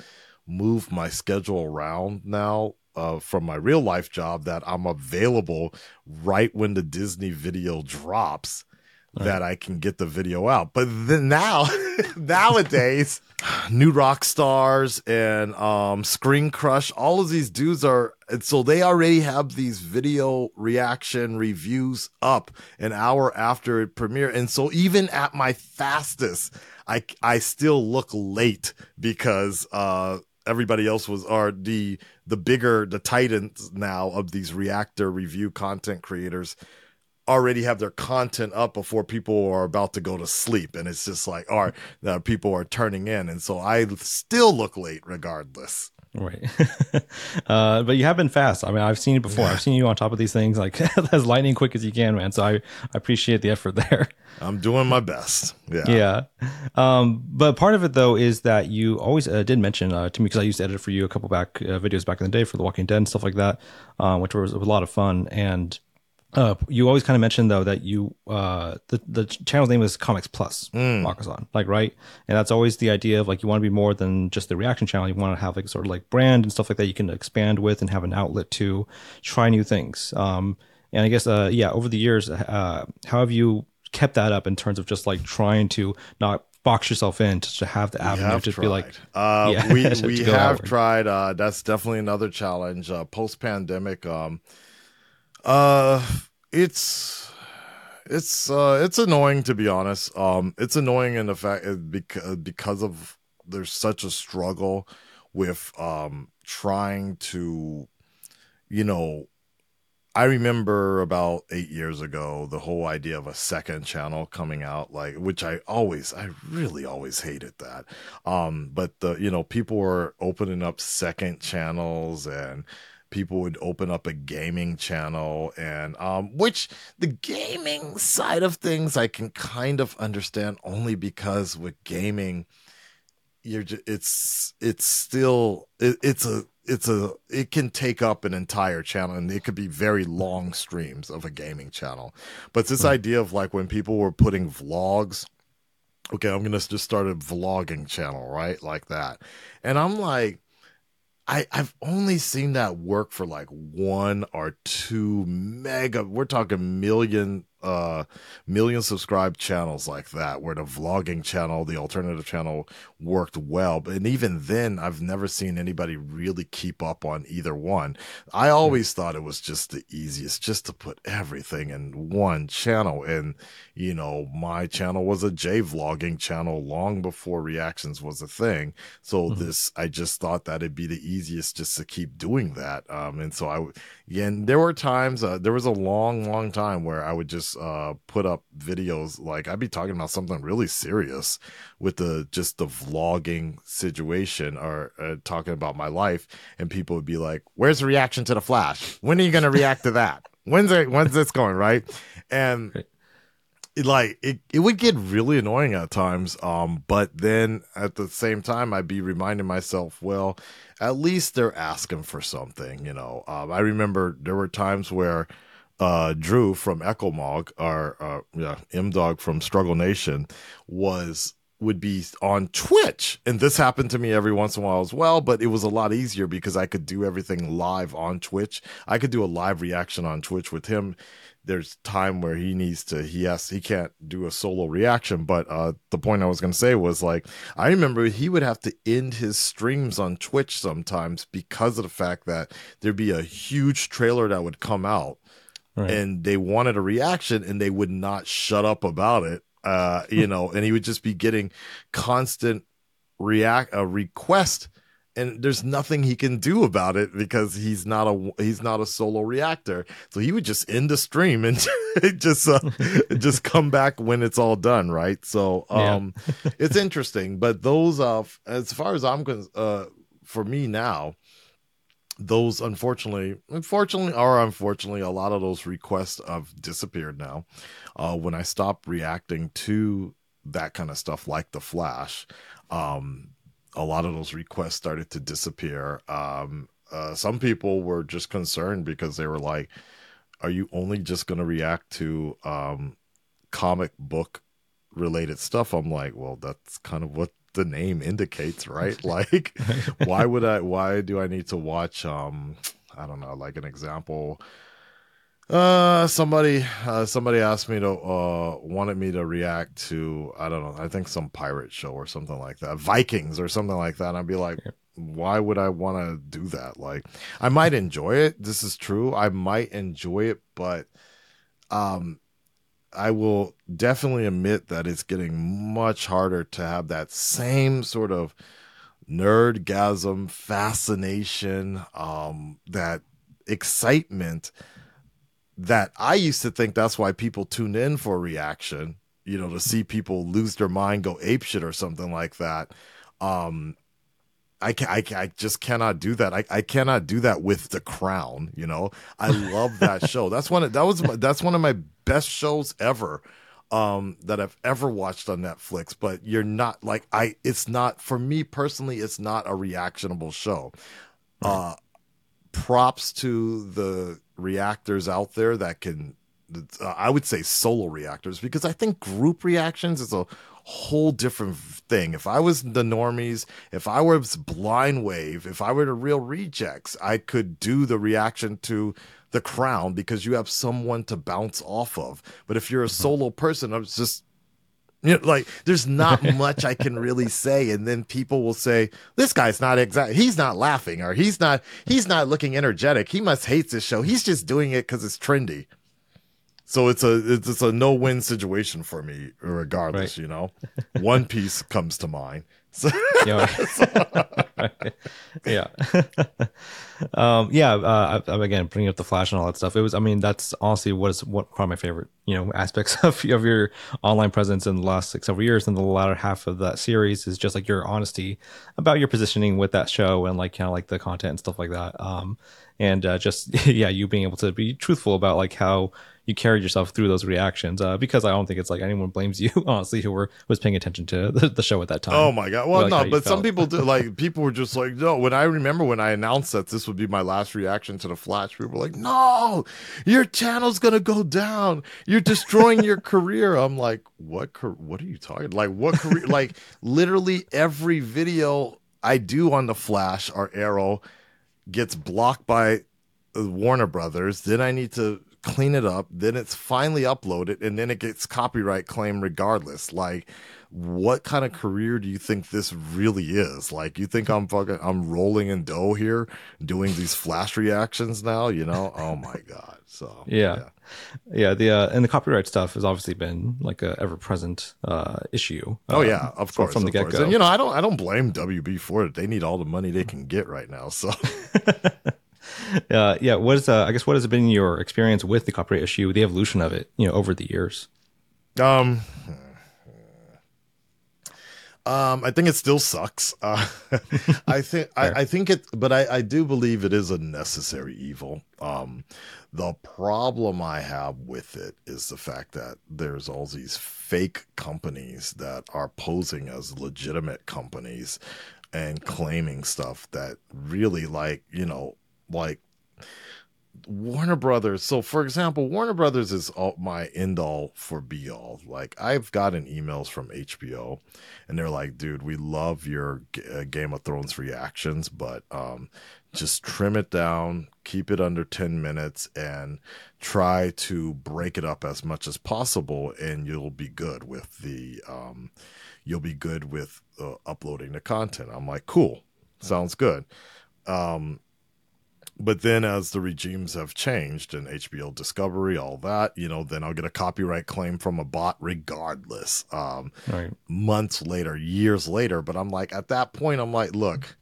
moved my schedule around now uh, from my real life job that I'm available right when the Disney video drops. That I can get the video out, but then now, nowadays, New Rockstars and um, ScreenCrush, all of these dudes are, and so they already have these video reaction reviews up an hour after it premiere, and so even at my fastest, I I still look late because uh everybody else was are the the bigger the titans now of these reactor review content creators already have their content up before people are about to go to sleep and it's just like all right uh, people are turning in and so i still look late regardless Right. uh, but you have been fast. I mean, I've seen it before. I've seen you on top of these things like as lightning quick as you can, man. So I, I appreciate the effort there. i'm doing my best yeah Yeah. Um, but part of it though is that you always uh, did mention uh, to me because I used to edit for you a couple back uh, videos back in the day for The Walking Dead and stuff like that, um, which was a lot of fun. And uh, you always kind of mentioned though that you uh, the the channel's name is Comics Plus Makazan, like right, and that's always the idea of like you want to be more than just the reaction channel. You want to have like sort of like brand and stuff like that you can expand with and have an outlet to try new things. Um, and I guess uh, yeah, over the years, uh, how have you kept that up in terms of just like trying to not box yourself in, just to have the avenue have to tried. be like, uh, Yeah, we we have outward. tried. Uh, that's definitely another challenge. Uh, Post pandemic, um, uh, it's it's uh, it's annoying to be honest. Um, it's annoying in the fact because because of there's such a struggle with um trying to, you know, I remember about eight years ago the whole idea of a second channel coming out, like which I always, I really always hated that. Um, but the you know people were opening up second channels and people would open up a gaming channel and um which the gaming side of things I can kind of understand only because with gaming you're just, it's it's still it, it's a it's a it can take up an entire channel and it could be very long streams of a gaming channel. But this idea of like when people were putting vlogs okay i'm gonna just start a vlogging channel right like that. And i'm like I, I've only seen that work for like one or two mega we're talking million uh million subscribed channels like that where the vlogging channel the alternative channel worked well. But and even then i've never seen anybody really keep up on either one. I always thought it was just the easiest just to put everything in one channel. And you know my channel was a j vlogging channel long before reactions was a thing. So this i just thought that it'd be the easiest just to keep doing that. Um and so i yeah, and there were times uh, there was a long long time where i would just uh put up videos like i'd be talking about something really serious with the just the vlogging situation or uh, talking about my life and people would be like where's the reaction to the flash? When are you going to react to that? When's it when's this going right? And Right. it, like it, it would get really annoying at times um but then at the same time i'd be reminding myself well at least they're asking for something you know? Um, i remember there were times where uh drew from ecomog or uh yeah m dog from struggle nation was would be on Twitch. And this happened to me every once in a while as well, but it was a lot easier because I could do everything live on Twitch. I could do a live reaction on Twitch with him. There's time where he needs to he has he can't do a solo reaction, but uh the point I was going to say was like I remember he would have to end his streams on Twitch sometimes because of the fact that there'd be a huge trailer that would come out right. and they wanted a reaction and they would not shut up about it uh you know and he would just be getting constant react a request and there's nothing he can do about it because he's not a he's not a solo reactor so he would just end the stream and just uh, just come back when it's all done right so Yeah. um it's interesting but those uh as far as i'm uh for me now those unfortunately unfortunately or unfortunately a lot of those requests have disappeared now. Uh when i stopped reacting to that kind of stuff like the flash um a lot of those requests started to disappear. Um uh, some people were just concerned because they were like are you only just going to react to um comic book related stuff, I'm like, well, that's kind of what the name indicates, right? like, why would I? Why do I need to watch? Um, I don't know, like an example. Uh, somebody, uh, somebody asked me to, uh, wanted me to react to, I don't know, I think some pirate show or something like that, Vikings or something like that. I'd be like, why would I want to do that? Like, I might enjoy it. This is true. I might enjoy it, but, um, I will definitely admit that it's getting much harder to have that same sort of nerdgasm, fascination, um, that excitement that I used to think that's why people tuned in for reaction, you know, to see people lose their mind, go apeshit or something like that. Um, I can, I, I just cannot do that. I, I cannot do that with The Crown. You know, I love that show. That's one. Of, that was that's one of my best shows ever um that I've ever watched on Netflix. But you're not like I. It's not for me personally. It's not a reactionable show. Uh, props to the reactors out there that can. Uh, I would say solo reactors because I think group reactions is a whole different thing. If I was the normies, if I was blind wave, if I were the Reel Rejects, I could do the reaction to the crown because you have someone to bounce off of. But if you're a mm-hmm. solo person, I'm just you know, like there's not much I can really say, and then people will say, "This guy's not exact. He's not laughing, or he's not. He's not looking energetic. He must hate this show. He's just doing it because it's trendy." So it's a it's, it's a no win situation for me, regardless. Right. You know, One Piece comes to mind. So, Yeah. yeah. um, yeah. Uh, I, I- again, bringing up the flash and all that stuff. It was, I mean, that's honestly what is what one of my favorite, you know, aspects of, of your online presence in the last like, several years. And the latter half of that series is just like your honesty about your positioning with that show and like kind of like the content and stuff like that. Um, and uh, just yeah, you being able to be truthful about like how you carried yourself through those reactions. Uh, because I don't think it's like anyone blames you, honestly, who were was paying attention to the, the show at that time. Oh my god! Well, Like no, but some people do. Like people were just like, no. When I remember when I announced that this would be my last reaction to the Flash, people were like, no, your channel's gonna go down. You're destroying your career. I'm like, what? What are you talking? Like what career? like literally every video I do on the Flash or Arrow gets blocked by Warner Brothers. Then I need to clean it up. Then it's finally uploaded, and then it gets copyright claim regardless. Like, what kind of career do you think this really is? Like, you think I'm fucking I'm rolling in dough here, doing these flash reactions now? You know? Oh my god! So Yeah. Yeah, the uh, and the copyright stuff has obviously been like a ever present uh, issue. Oh uh, yeah, of course, from the of get go. And you know, I don't, I don't blame WB for it. They need all the money they can get right now. So uh, yeah. What is uh, I guess what has been your experience with the copyright issue, the evolution of it, you know, over the years? Um, um, I think it still sucks. Uh, I think I, I think it, but I, I do believe it is a necessary evil. Um, the problem I have with it is the fact that there's all these fake companies that are posing as legitimate companies and claiming stuff that really like you know like Warner Brothers. So, for example, Warner Brothers is all, my end all for be all. Like, I've gotten emails from HBO, and they're like, "Dude, we love your G- uh, Game of Thrones reactions, but um, just trim it down, keep it under ten minutes, and try to break it up as much as possible, and you'll be good with the um, you'll be good with uh, uploading the content." I'm like, "Cool, sounds good." Um, but then as the regimes have changed and HBO Discovery, all that, you know, then I'll get a copyright claim from a bot regardless. Um, Right. months later, years later. But I'm like, at that point, I'm like, look,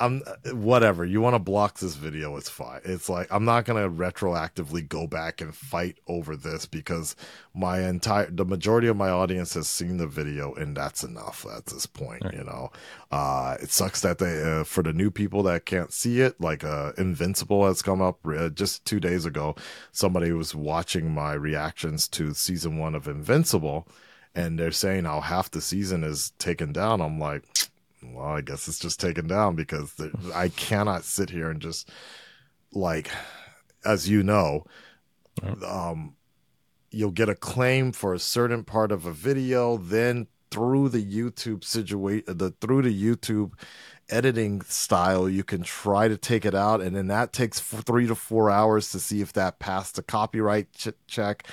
I'm whatever. You want to block this video, it's fine. It's like I'm not gonna retroactively go back and fight over this because my entire the majority of my audience has seen the video and that's enough at this point. You know, uh, it sucks that they uh, for the new people that can't see it, like uh, Invincible has come up uh, just two days ago. Somebody was watching my reactions to season one of Invincible, and they're saying how half the season is taken down. I'm like well, I guess it's just taken down because I cannot sit here and just like, as you know, um, you'll get a claim for a certain part of a video, then through the YouTube situation, the through the YouTube editing style, you can try to take it out, and then that takes f- three to four hours to see if that passed the copyright ch- check.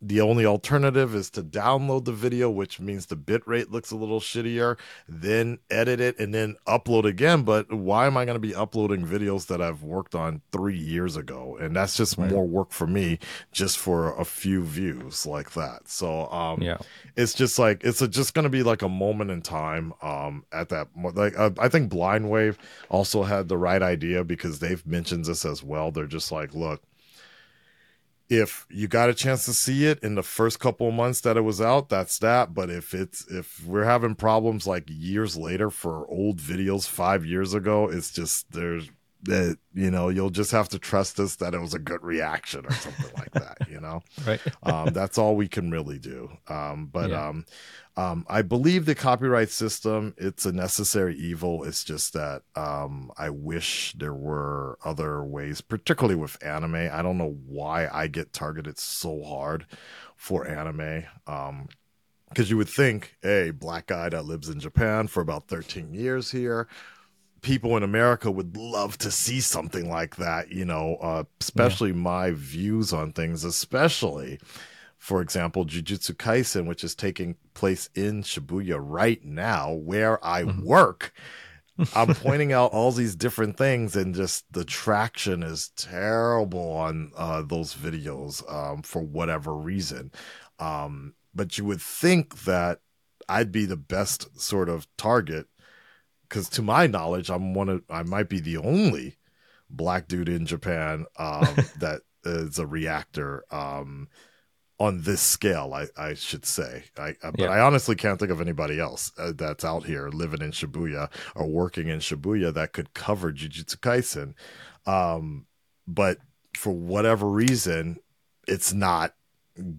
The only alternative is to download the video, which means the bitrate looks a little shittier, then edit it and then upload again. But why am I going to be uploading videos that I've worked on three years ago? And that's just Right. more work for me just for a few views like that. So, um, Yeah. it's just like it's a, just going to be like a moment in time um at that like uh, i think blind wave also had the right idea because they've mentioned this as well they're just like look if you got a chance to see it in the first couple of months that it was out that's that. But if it's if we're having problems like years later for old videos five years ago it's just there's that you know you'll just have to trust us that it was a good reaction or something like that you know Right. um, that's all we can really do. Um, but Yeah. um, um, I believe the copyright system it's a necessary evil. It's just that um, I wish there were other ways, particularly with anime. I don't know why I get targeted so hard for anime. Um, because you would think, hey, black guy that lives in Japan for about 13 years here, people in America would love to see something like that, you know, uh, especially my views on things, especially, for example, Jujutsu Kaisen, which is taking place in Shibuya right now, where I Mhm. work. I'm pointing out all these different things, and just the traction is terrible on uh, those videos um, for whatever reason. Um, but you would think that I'd be the best sort of target because, to my knowledge, I'm one of I might be the only black dude in Japan um, that is a reactor um, on this scale. I, I should say, I, I- but Yeah. I honestly can't think of anybody else uh, that's out here living in Shibuya or working in Shibuya that could cover Jujutsu Kaisen. Um, but for whatever reason, it's not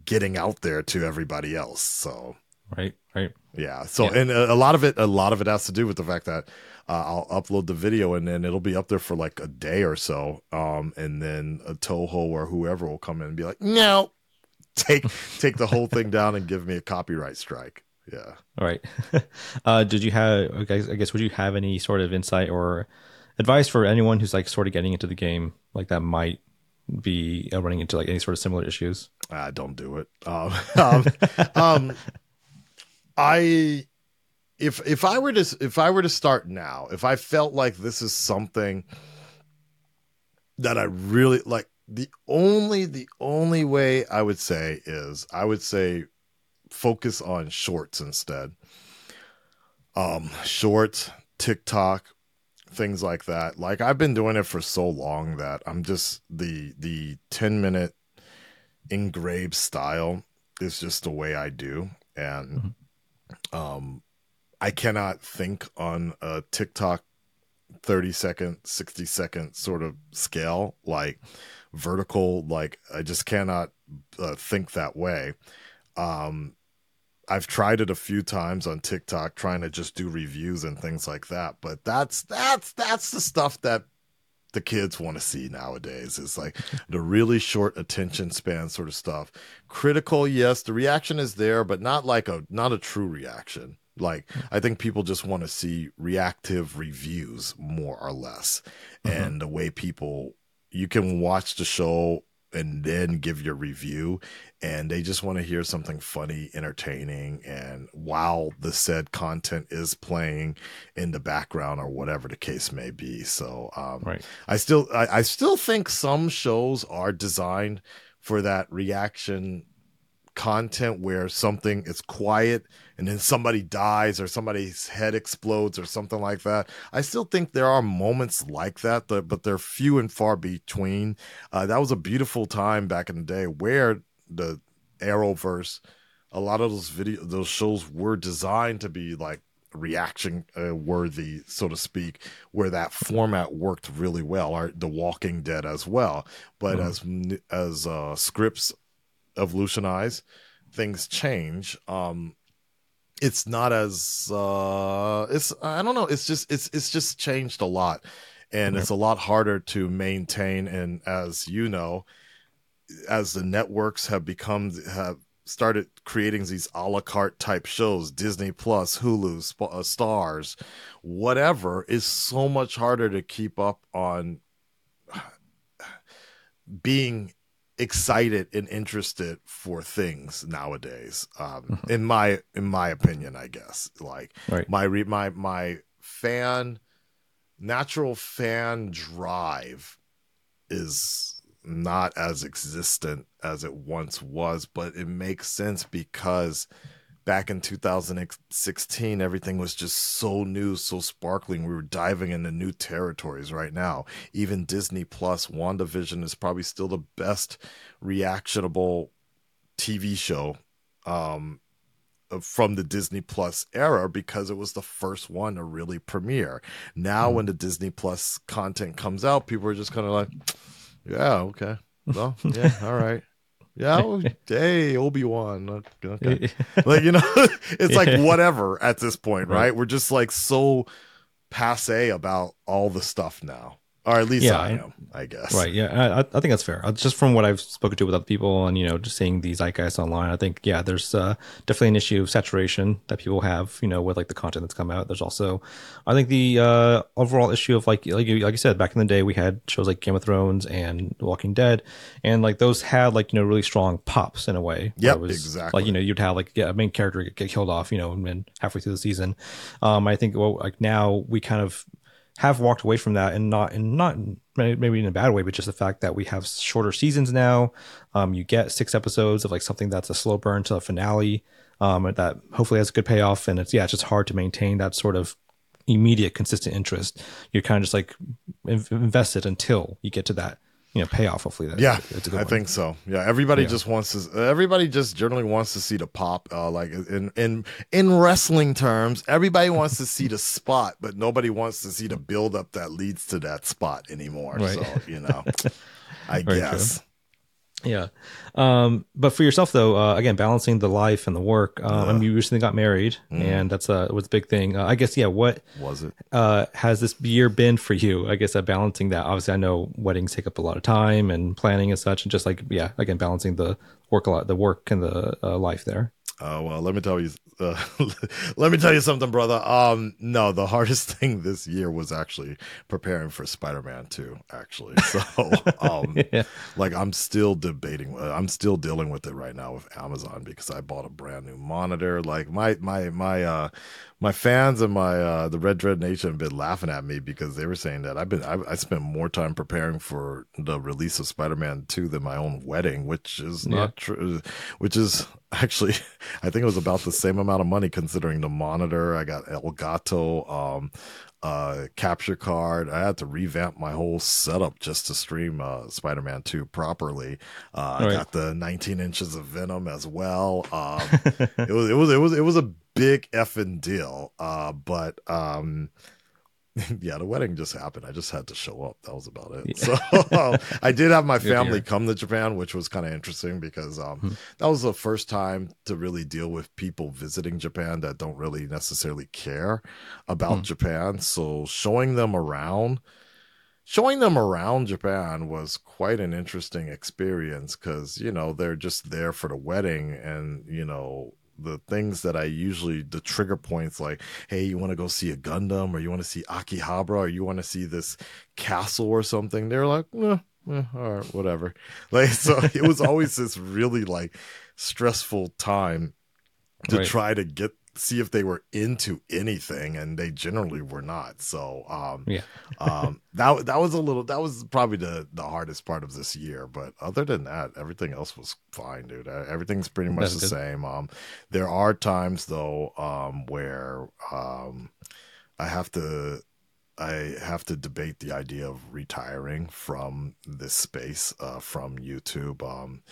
getting out there to everybody else. So Right. Right. Yeah. So Yeah. and a, a lot of it, a lot of it has to do with the fact that uh, I'll upload the video and then it'll be up there for like a day or so, um, and then a Toho or whoever will come in and be like, no, take take the whole thing down and give me a copyright strike. Yeah. All right. uh, did you have? I guess, I guess would you have any sort of insight or advice for anyone who's like sort of getting into the game, like that might be uh, running into like any sort of similar issues? Ah, don't do it. Um, um, um, I if if I were to if I were to start now, if I felt like this is something that I really like, the only the only way I would say is I would say focus on shorts instead. Um, shorts, TikTok, things like that. Like I've been doing it for so long that I'm just the the 10 minute engraved style is just the way I do. And um I cannot think on a TikTok 30 second, 60 second sort of scale, like vertical, like I just cannot uh, think that way. Um I've tried it a few times on TikTok trying to just do reviews and things like that, but that's that's that's the stuff that the kids want to see nowadays. is like the really short attention span sort of stuff. Critical, yes, the reaction is there, but not like a not a true reaction. Like I think people just want to see reactive reviews more or less. Mhm. And the way people you can watch the show and then give your review and they just want to hear something funny, entertaining and while the said content is playing in the background or whatever the case may be. So um Right. I still I, I still think some shows are designed for that reaction content where something is quiet and then somebody dies or somebody's head explodes or something like that. I still think there are moments like that, but they're few and far between. Uh, that was a beautiful time back in the day where the Arrowverse, a lot of those video those shows were designed to be like reaction uh, worthy, so to speak, where that format worked really well. Or The Walking Dead as well, but Mhm. as as uh, scripts evolutionize, things change. Um, it's not as uh, it's I don't know. It's just it's it's just changed a lot, and Okay. it's a lot harder to maintain. And as you know, as the networks have become have started creating these a la carte type shows disney plus hulu Sp- uh, stars whatever is so much harder to keep up on being excited and interested for things nowadays um Mhm. in my in my opinion i guess like Right. my re- my my fan natural fan drive is not as existent as it once was but it makes sense because back in 2016 everything was just so new so sparkling we were diving into new territories right now even disney plus wandavision is probably still the best reactionable tv show um uh, from the Disney Plus era because it was the first one to really premiere. Now, Mhm. when the Disney Plus content comes out, people are just kind of like, "Yeah, okay, well, yeah, all right, yeah, well, hey, Obi Wan, okay." like you know, it's like whatever at this point, right? Right. We're just like so passe about all the stuff now, or at least Yeah, I am, I guess. Right. Yeah. I, I think that's fair. Uh, Just from what I've spoken to with other people and, you know, just seeing these zeitgeists online, I think, yeah, there's uh, definitely an issue of saturation that people have, you know, with like the content that's come out. There's also, I think the uh, overall issue of like, like you, like you said, back in the day, we had shows like Game of Thrones and Walking Dead, and like those had like, you know, really strong pops in a way. where Yep, it was, exactly. Like, you know, you'd have like yeah, a main character get, get killed off, you know, and then halfway through the season. Um, I think, well, like now we kind of, have walked away from that and not and not maybe in a bad way but just the fact that we have shorter seasons now. Um you get six episodes of like something that's a slow burn to a finale um that hopefully has a good payoff. And it's yeah it's just hard to maintain that sort of immediate consistent interest. You're kind of just like in- invested until you get to that you know payoff hopefully that yeah it's a good i one. think so yeah everybody Yeah. just wants to everybody just generally wants to see the pop uh, like in in in wrestling terms everybody wants to see the spot but nobody wants to see the build up that leads to that spot anymore Right. so you know i Very guess Yeah. Um, but for yourself though, uh, again, balancing the life and the work, um, I mean, you recently got married Mm. and that's a, was a big thing. Uh, I guess, yeah. What, was it uh, has this year been for you? I guess uh, balancing that, obviously I know weddings take up a lot of time and planning and such, and just like, yeah, again, balancing the work a lot, the work and the uh, life there. Oh well, let me tell you. Uh, let me tell you something, brother. Um, no, the hardest thing this year was actually preparing for Spider-Man Two. Actually, so um, Yeah. like I'm still debating. uh, I'm still dealing with it right now with Amazon because I bought a brand new monitor. Like my my my uh my fans and my uh the Red Dread Nation have been laughing at me because they were saying that I've been I, I spent more time preparing for the release of Spider-Man Two than my own wedding, which is not true. Which is actually I think it was about the same amount of money considering the monitor. I got Elgato, um, uh, capture card. I had to revamp my whole setup just to stream uh, Spider Man 2 properly. Uh, I got the 19 inches of Venom as well. Um, it was it was it was it was a big effing deal. Uh, but um, yeah, the wedding just happened. I just had to show up. That was about it. So I did have my family come to Japan, which was kind of interesting because um, Hmm. that was the first time to really deal with people visiting Japan that don't really necessarily care about Hmm. Japan. So showing them around, showing them around Japan was quite an interesting experience because you know they're just there for the wedding and you know the things that I usually the trigger points like hey you want to go see a Gundam or you want to see Akihabara or you want to see this castle or something they're like eh, eh, all right whatever like so it was always this really like stressful time to Right. try to get see if they were into anything and they generally were not so um Yeah. um that that was a little that was probably the the hardest part of this year but other than that everything else was fine dude everything's pretty much That's the good. same um there are times though um where um i have to I have to debate the idea of retiring from this space, uh, from YouTube. Um,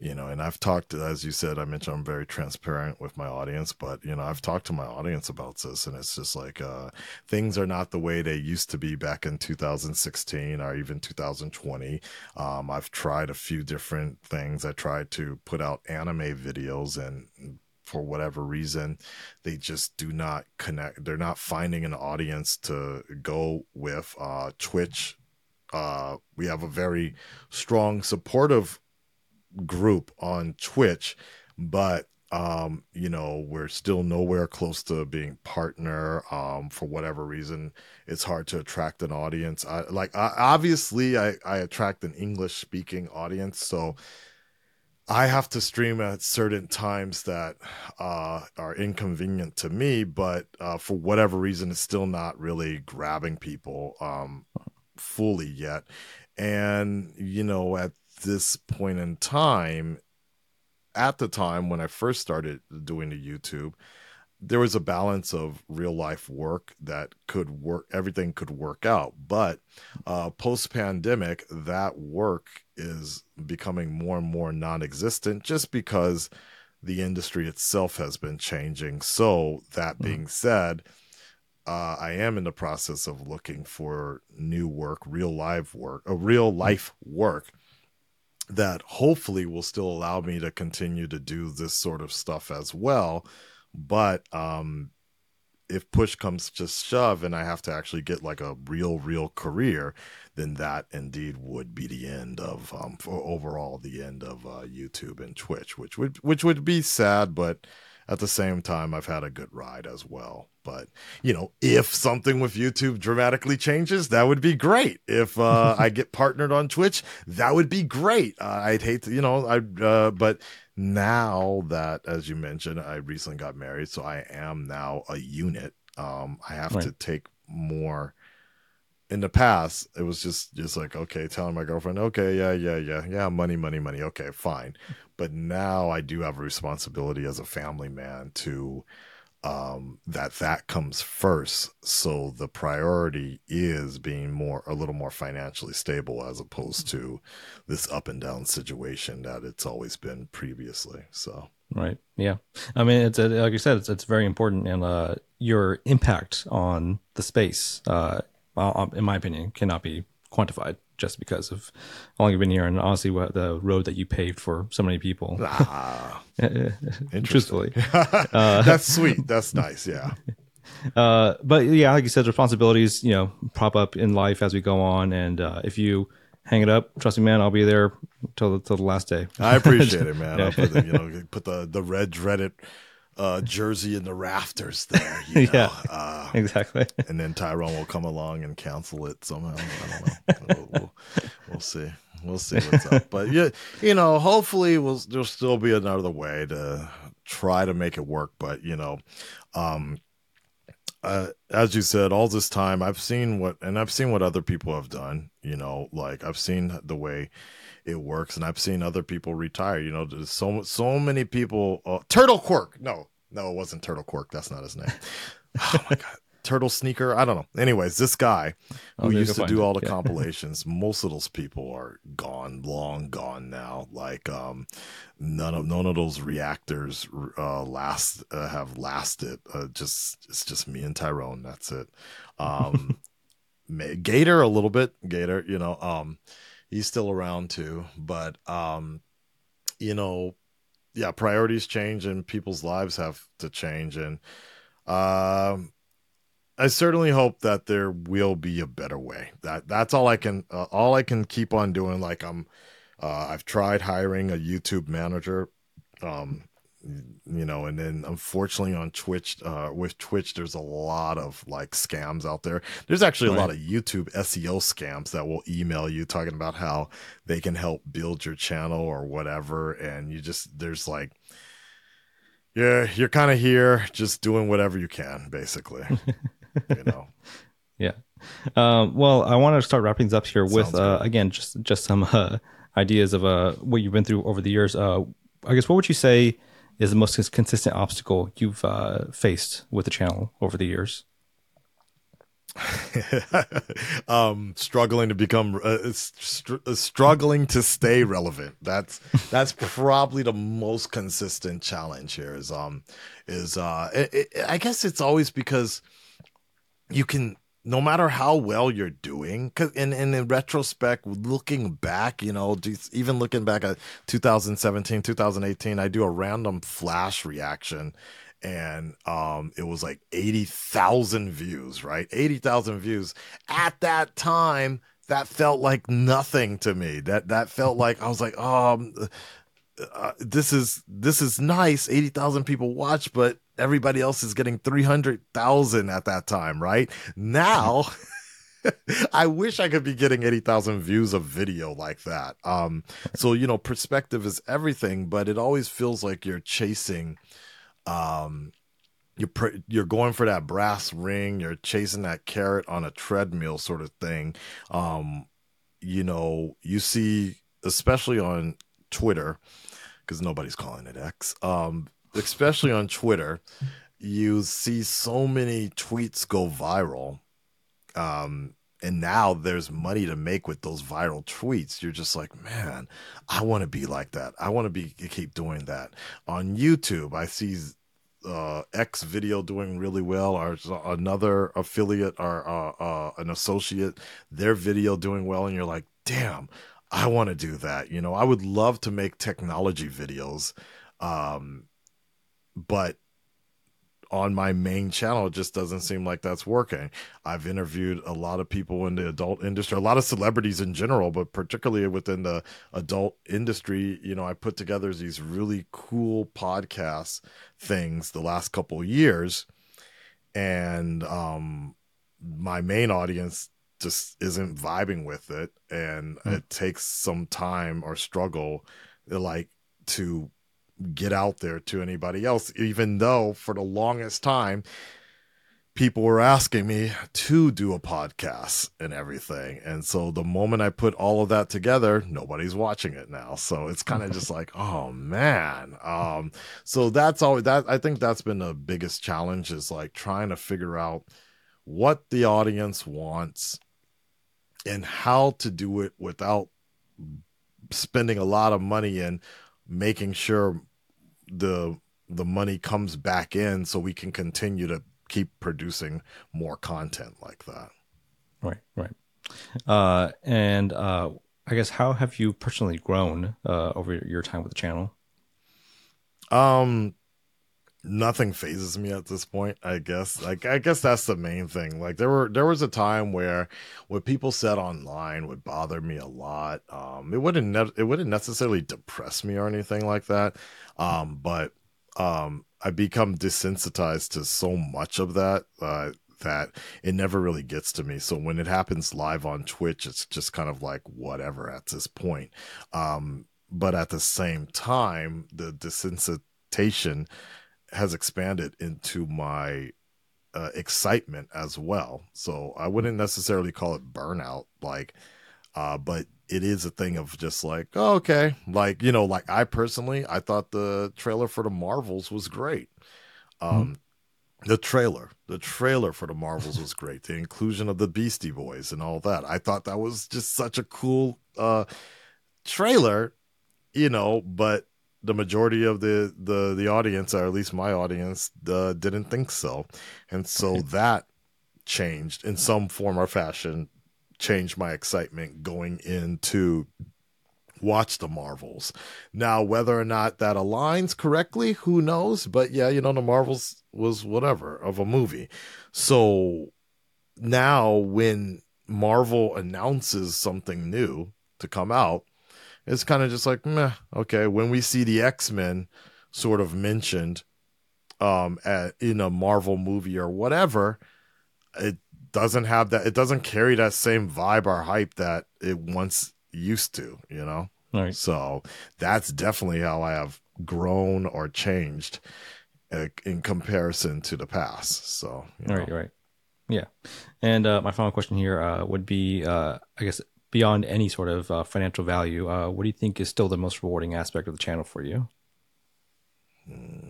you know, and I've talked, as you said, I mentioned I'm very transparent with my audience, but you know, I've talked to my audience about this, and it's just like uh, things are not the way they used to be back in 2016 or even 2020. Um, I've tried a few different things. I tried to put out anime videos, and for whatever reason, they just do not connect. They're not finding an audience to go with. Uh, Twitch, uh, we have a very strong, supportive group on Twitch, but um, you know, we're still nowhere close to being partner. Um, for whatever reason, it's hard to attract an audience. I like I, obviously I I attract an English speaking audience, so I have to stream at certain times that uh, are inconvenient to me, but uh, for whatever reason, it's still not really grabbing people um, fully yet. And, you know, at this point in time, at the time when I first started doing the YouTube, there was a balance of real life work that could work everything could work out. But uh, post pandemic that work is becoming more and more non-existent just because the industry itself has been changing. So that hmm. being said uh, I am in the process of looking for new work, real live work, a real life work that hopefully will still allow me to continue to do this sort of stuff as well. But um, if push comes to shove and I have to actually get like a real, real career, then that indeed would be the end of um, for overall the end of uh, YouTube and Twitch, which would which would be sad, but at the same time, I've had a good ride as well. But you know, if something with YouTube dramatically changes, that would be great. If uh, I get partnered on Twitch, that would be great. Uh, I'd hate to, you know, I uh, but now that as you mentioned i recently got married so i am now a unit um i have right. to take more in the past it was just just like okay telling my girlfriend okay yeah yeah yeah yeah money money money okay fine but now i do have a responsibility as a family man to um, that that comes first. So the priority is being more a little more financially stable as opposed to this up and down situation that it's always been previously. So right, yeah. I mean, it's like you said, it's it's very important, and uh, your impact on the space, uh, in my opinion, cannot be quantified just because of how long you've been here and honestly what the road that you paved for so many people. Ah, truthfully, uh, that's sweet. That's nice. Yeah. Uh, but yeah, like you said, responsibilities you know pop up in life as we go on, and uh, if you hang it up, trust me, man, I'll be there till the, till the last day. I appreciate it, man. yeah. I'll put the, you know put the the red dreaded uh, jersey in the rafters there. You know? yeah, uh, exactly. And then Tyrone will come along and cancel it somehow. I don't know. we'll, we'll, we'll, see. We'll see what's up. But yeah, you know, hopefully we'll, there'll still be another way to try to make it work. But you know, um, uh, as you said, all this time I've seen what, and I've seen what other people have done. You know, like I've seen the way it works. And I've seen other people retire. You know, there's so so many people. Uh, Turtle Quirk. No, no, it wasn't Turtle Quirk. That's not his name. oh my god. Turtle Sneaker. I don't know. Anyways, this guy who used to do all the yeah. compilations, most of those people are gone, long gone now. Like um, none of none of those reactors uh, last uh, have lasted. Uh, just it's just me and Tyrone. That's it. Um, Gator a little bit. Gator, you know. Um, he's still around too. But um, you know, yeah, priorities change and people's lives have to change, and um, I certainly hope that there will be a better way. That that's all I can uh, all I can keep on doing. Like I'm, uh, I've tried hiring a YouTube manager. Um, you know and then unfortunately on twitch uh with twitch there's a lot of like scams out there. There's actually right. a lot of youtube seo scams that will email you talking about how they can help build your channel or whatever and you just there's like yeah you're kind of here just doing whatever you can basically you know? Yeah. Um, well i want to start wrapping things up here with uh, again just just some uh, ideas of uh, what you've been through over the years. Uh, i guess what would you say is the most consistent obstacle you've uh, faced with the channel over the years? um, struggling to become uh, str- uh, struggling to stay relevant. That's that's probably the most consistent challenge here. Is um is uh it, it, I guess it's always because you can no matter how well you're doing, cause and, and in retrospect, looking back, you know, even looking back at 2017, 2018, I do a random flash reaction and um it was like 80,000 views, right? 80,000 views. At that time, that felt like nothing to me. That that felt like I was like, um, uh, this is this is nice. Eighty thousand people watch, but everybody else is getting three hundred thousand at that time, right? Now. I wish I could be getting 80,000 views of video like that. Um, so, you know, perspective is everything, but it always feels like you're chasing, um, you're, pr- you're going for that brass ring, you're chasing that carrot on a treadmill sort of thing. Um, you know, you see, especially on Twitter, because nobody's calling it X, um, especially on Twitter, you see so many tweets go viral um, and now there's money to make with those viral tweets. You're just like, man, I want to be like that. I want to be keep doing that. On YouTube, I see uh, X video doing really well, or another affiliate or uh, uh, an associate, their video doing well, and you're like, damn, I want to do that. You know, I would love to make technology videos, um, but on my main channel it just doesn't seem like that's working. I've interviewed a lot of people in the adult industry a lot of celebrities in general but particularly within the adult industry you know i put together these really cool podcast things the last couple years. And um my main audience just isn't vibing with it. And mm. it takes some time or struggle like to get out there to anybody else, even though for the longest time, people were asking me to do a podcast and everything. And so the moment I put all of that together, nobody's watching it now. So it's kind of just like, oh man. Um, so that's all that I think that's been the biggest challenge is like trying to figure out what the audience wants and how to do it without spending a lot of money and making sure the the money comes back in so we can continue to keep producing more content like that. Right, right. Uh, and uh, I guess how have you personally grown uh, over your time with the channel? Um, nothing phases me at this point. I guess. Like, I guess that's the main thing. Like, there were there was a time where what people said online would bother me a lot. Um, it wouldn't ne- it wouldn't necessarily depress me or anything like that. Um, but um, I become desensitized to so much of that uh, that it never really gets to me. So when it happens live on Twitch, it's just kind of like whatever at this point. Um, but at the same time, the desensitization has expanded into my uh, excitement as well. So I wouldn't necessarily call it burnout, like, uh, but it is a thing of just like, oh, okay, like you know, like I personally, I thought the trailer for the Marvels was great. Um, mm-hmm. the trailer, the trailer for the Marvels was great. The inclusion of the Beastie Boys and all that, I thought that was just such a cool uh trailer, you know. But the majority of the the the audience, or at least my audience, uh, didn't think so, and so that changed in some form or fashion changed my excitement going into watch the Marvels. Now, whether or not that aligns correctly, who knows? But yeah, you know, the Marvels was whatever of a movie. So now when Marvel announces something new to come out, it's kind of just like, meh, okay. When we see the X Men sort of mentioned um at, in a Marvel movie or whatever, it doesn't have that it doesn't carry that same vibe or hype that it once used to you know? Right. So that's definitely how i have grown or changed in comparison to the past so you know. right. Right yeah. And uh, my final question here uh, would be uh, i guess beyond any sort of uh, financial value uh, what do you think is still the most rewarding aspect of the channel for you? Mm-hmm.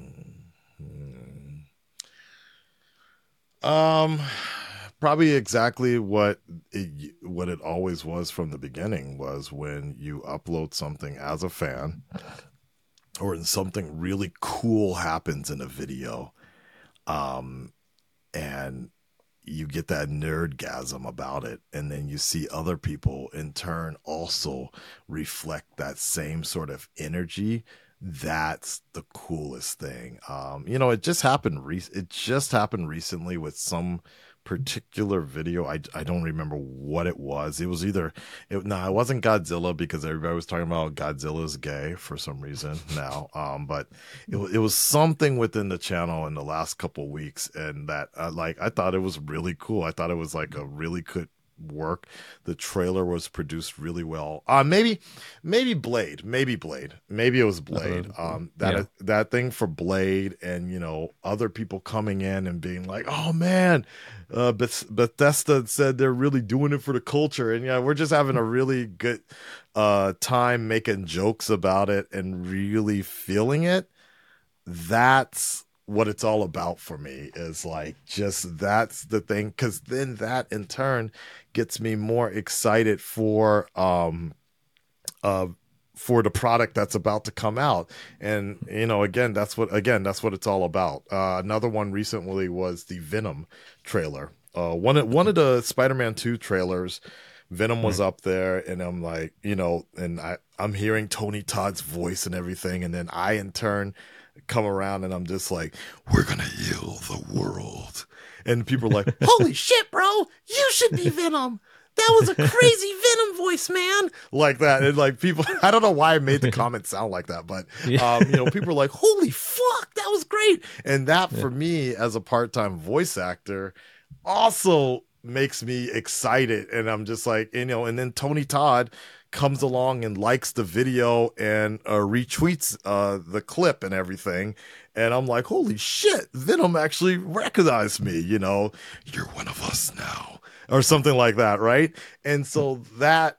um probably exactly what it, what it always was from the beginning was when you upload something as a fan or something really cool happens in a video um and you get that nerdgasm about it and then you see other people in turn also reflect that same sort of energy that's the coolest thing. Um you know it just happened re- it just happened recently with some particular video. I, I don't remember what it was. It was either it, no, it wasn't Godzilla because everybody was talking about Godzilla's gay for some reason now. Um, but it wa- it was something within the channel in the last couple weeks, and that uh, like I thought it was really cool. I thought it was like a really good work. The trailer was produced really well. Uh maybe maybe Blade, maybe Blade, maybe it was Blade. Uh, Um, that yeah. that thing for Blade, and you know other people coming in and being like, "Oh man, uh, Beth- Bethesda said they're really doing it for the culture," and yeah, we're just having a really good uh time making jokes about it and really feeling it. That's what it's all about for me is like just that's the thing because then that in turn gets me more excited for um uh for the product that's about to come out. And you know again that's what again that's what it's all about. Uh another one recently was the venom trailer. Uh one of one of the spider-man 2 trailers venom was up there and i'm like you know and i i'm hearing tony todd's voice and everything and then i in turn come around and i'm just like we're gonna heal the world. And people are like holy shit bro you should be venom. That was a crazy venom voice man. Like that. And like people i don't know why i made the comment sound like that but Yeah. um you know people are like holy fuck that was great. And that for me as a part-time voice actor also makes me excited. And i'm just like you know and then tony todd comes along and likes the video and uh, retweets uh, the clip and everything. And i'm like holy shit venom actually recognized me you know? You're one of us now or something like that right? And so that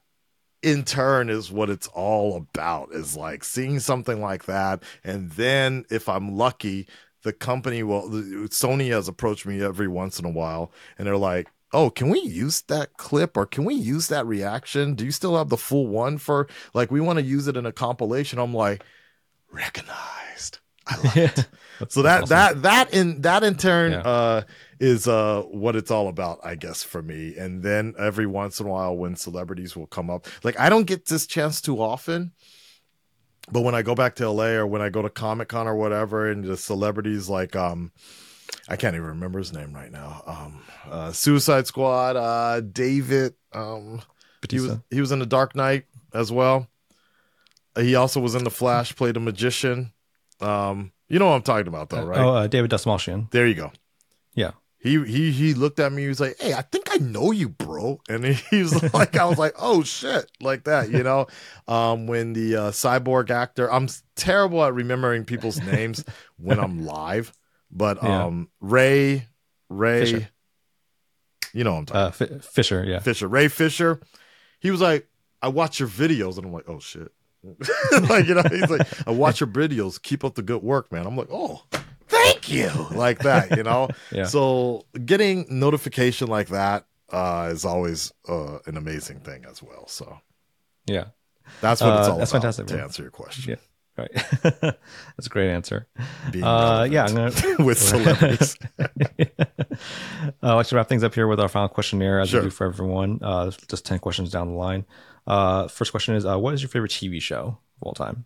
in turn is what it's all about is like seeing something like that. And then if i'm lucky the company will sony has approached me every once in a while and they're like oh can we use that clip or can we use that reaction? Do you still have the full one for like we want to use it in a compilation? I'm like recognized. I like it. So that awesome. that that in that in turn Yeah. uh is uh what it's all about i guess for me. And then every once in a while when celebrities will come up like i don't get this chance too often but when i go back to la or when i go to comic-con or whatever and the celebrities like um i can't even remember his name right now um uh suicide squad uh david um he was he was in the dark knight as well Uh, he also was in the flash played a magician um you know what i'm talking about though right Oh, uh, David Dastmalchian. there you go Yeah. he he he looked at me. He was like, "Hey, I think I know you, bro." And he was like, "I was like, oh shit, like that, you know." Um, when the uh, cyborg actor, I'm terrible at remembering people's names when I'm live, but Yeah. um, Ray, Ray, Fisher. you know what I'm talking Uh, F- Fisher. Yeah. Fisher, Ray Fisher. He was like, I watch your videos, and I'm like, oh shit. like you know, he's like, I watch your videos. Keep up the good work, man. I'm like, oh, thank you, like that, you know. Yeah. So getting notification like that uh, is always uh, an amazing thing as well. So Yeah. that's what it's Uh, all that's about. fantastic, to man. answer your question, Yeah. Right. That's a great answer. Uh, yeah, I'm gonna with celebrities. uh, I'd like to wrap things up here with our final questionnaire, as Sure. we do for everyone. Uh, just ten questions down the line. Uh, first question is, uh, what is your favorite TV show of all time?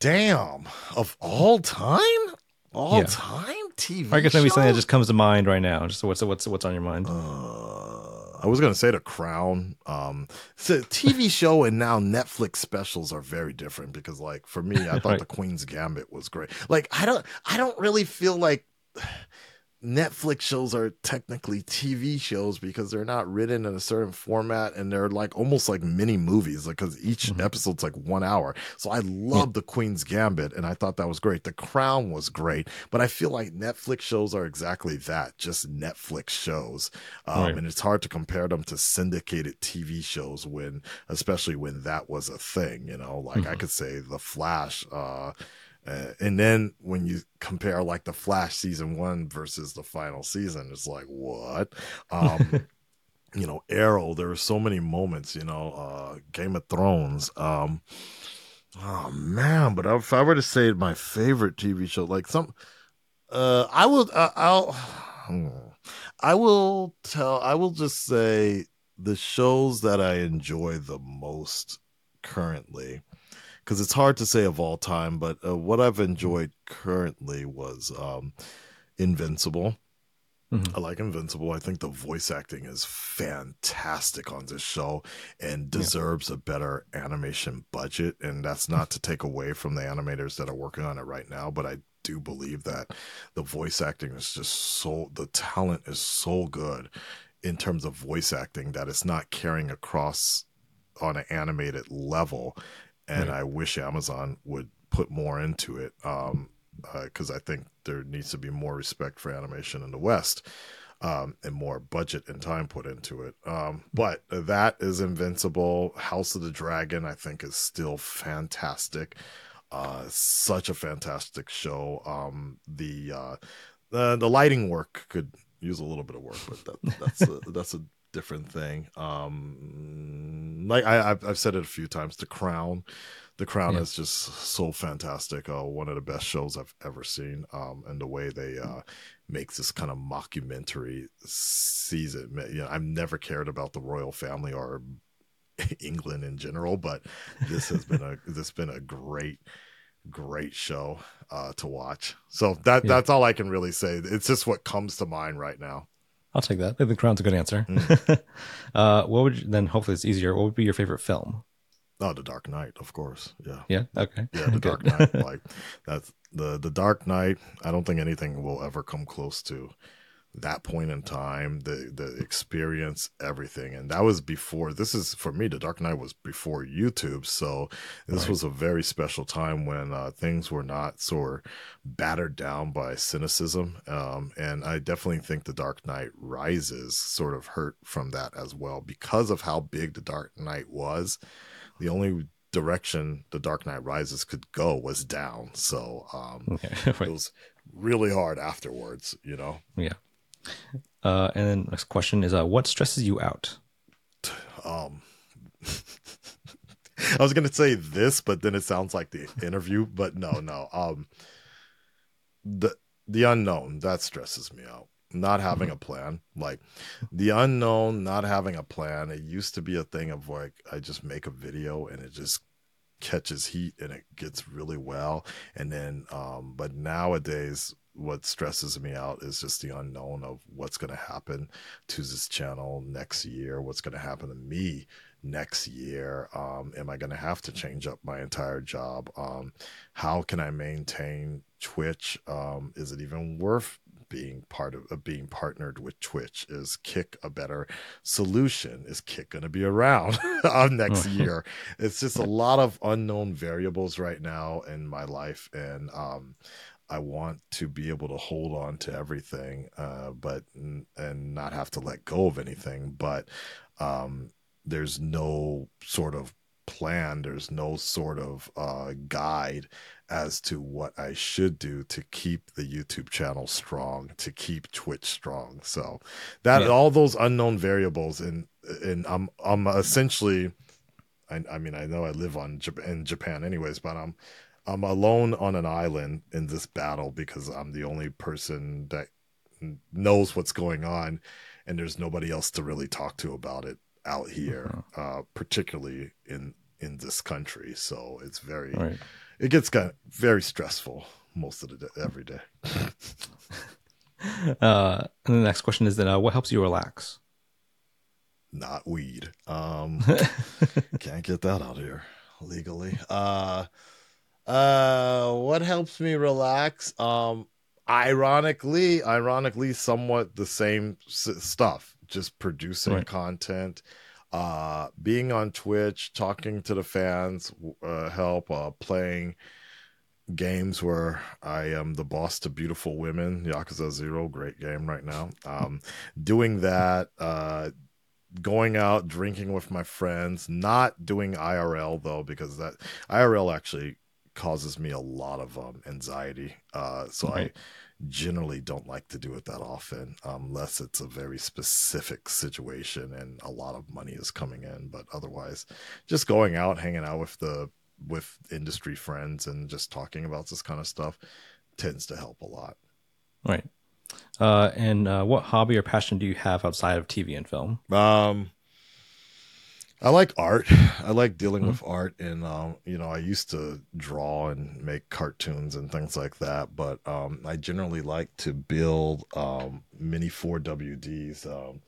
Damn, of all time, all Yeah. time TV. I guess maybe something that just comes to mind right now. Just what's what's what's on your mind? Uh, I was gonna say The Crown. Um, so TV show and now Netflix specials are very different because, like, for me, I thought Right. The Queen's Gambit was great. Like, I don't, I don't really feel like Netflix shows are technically TV shows because they're not written in a certain format and they're like almost like mini movies because each Mhm. episode's like one hour. So I love The Queen's Gambit and I thought that was great. The Crown was great, but I feel like Netflix shows are exactly that, just Netflix shows. Um, Right. And it's hard to compare them to syndicated TV shows when, especially when that was a thing, you know, like I Mhm. could say The Flash, uh, uh, and then when you compare like the Flash season one versus the final season, it's like what? Um, you know, Arrow. There were so many moments. You know, uh, Game of Thrones. Um, oh man, but if I were to say my favorite TV show, like some, uh, I will. Uh, I'll. I will tell. I will just say the shows that I enjoy the most currently because it's hard to say of all time, but uh, what I've enjoyed currently was um, Invincible. I like Invincible. I think the voice acting is fantastic on this show and deserves a better animation budget. And that's not to take away from the animators that are working on it right now, but I do believe that the voice acting is just so, the talent is so good in terms of voice acting that it's not carrying across on an animated level. And I wish Amazon would put more into it. Um, because I think there needs to be more respect for animation in the West um, and more budget and time put into it. Um, but that is Invincible. House of the Dragon, I think, is still fantastic. Uh, such a fantastic show. Um, the uh, the the lighting work could use a little bit of work, but that, that's a, that's a different thing. Um, like I, I've, I've said it a few times. The Crown, The Crown Yeah. is just so fantastic. Uh, one of the best shows I've ever seen. Um, and the way they uh make this kind of mockumentary season. You know, I've never cared about the royal family or England in general, but this has been a this has been a great great show uh to watch. So that Yeah. that's all I can really say. It's just what comes to mind right now. I'll take that. I think The Crown's a good answer. Mm. uh, what would you, then? Hopefully, it's easier. What would be your favorite film? Oh, The Dark Knight, of course. Yeah. Yeah. Okay. Yeah, The Dark Knight. like that's the the Dark Knight. I don't think anything will ever come close to that point in time, the the experience, everything. And that was before this is for me, The Dark Knight was before YouTube. So this Right. was a very special time when uh, things were not sort of battered down by cynicism. Um, and I definitely think The Dark Knight Rises sort of hurt from that as well because of how big The Dark Knight was. The only direction The Dark Knight Rises could go was down. So um, Okay. it was really hard afterwards, you know. Yeah. Uh, and then next question is, uh, what stresses you out? Um, I was gonna say this, but then it sounds like the interview. But no, no. Um, the the unknown that stresses me out. Not having a plan, like the unknown, not having a plan. It used to be a thing of like I just make a video and it just catches heat and it gets really well, and then um, but nowadays. What stresses me out is just the unknown of what's going to happen to this channel next year, what's going to happen to me next year um am i going to have to change up my entire job um how can i maintain twitch um is it even worth being part of uh, being partnered with twitch? Is kick a better solution? Is kick going to be around next year? It's just a lot of unknown variables right now in my life and um I want to be able to hold on to everything, uh, but and not have to let go of anything. But um, there's no sort of plan there's no sort of uh, guide as to what i should do to keep the youtube channel strong to keep twitch strong so that Yeah. all those unknown variables and and i'm i'm essentially I, I mean i know i live on in japan anyways but i'm i'm alone on an island in this battle because i'm the only person that knows what's going on and there's nobody else to really talk to about it out here uh particularly in in this country. So it's very right. it gets kind of very stressful most of the day every day. Uh, and the next question is then, uh, what helps you relax? not weed. Um can't get that out here legally. Uh uh what helps me relax? Um ironically ironically somewhat the same s- stuff just producing Right. content. Uh being on twitch talking to the fans uh help uh playing games where i am the boss to beautiful women. Yakuza zero great game right now. Um doing that uh going out drinking with my friends not doing irl though because that irl actually causes me a lot of um, anxiety uh so Right. i generally don't like to do it that often um, unless it's a very specific situation and a lot of money is coming in but otherwise just going out hanging out with the with industry friends and just talking about this kind of stuff tends to help a lot Right. Uh, and uh, what hobby or passion do you have outside of TV and film? Um, I like art. I like dealing with art, and um, you know, I used to draw and make cartoons and things like that. But um, I generally like to build um, mini four WDs. Um,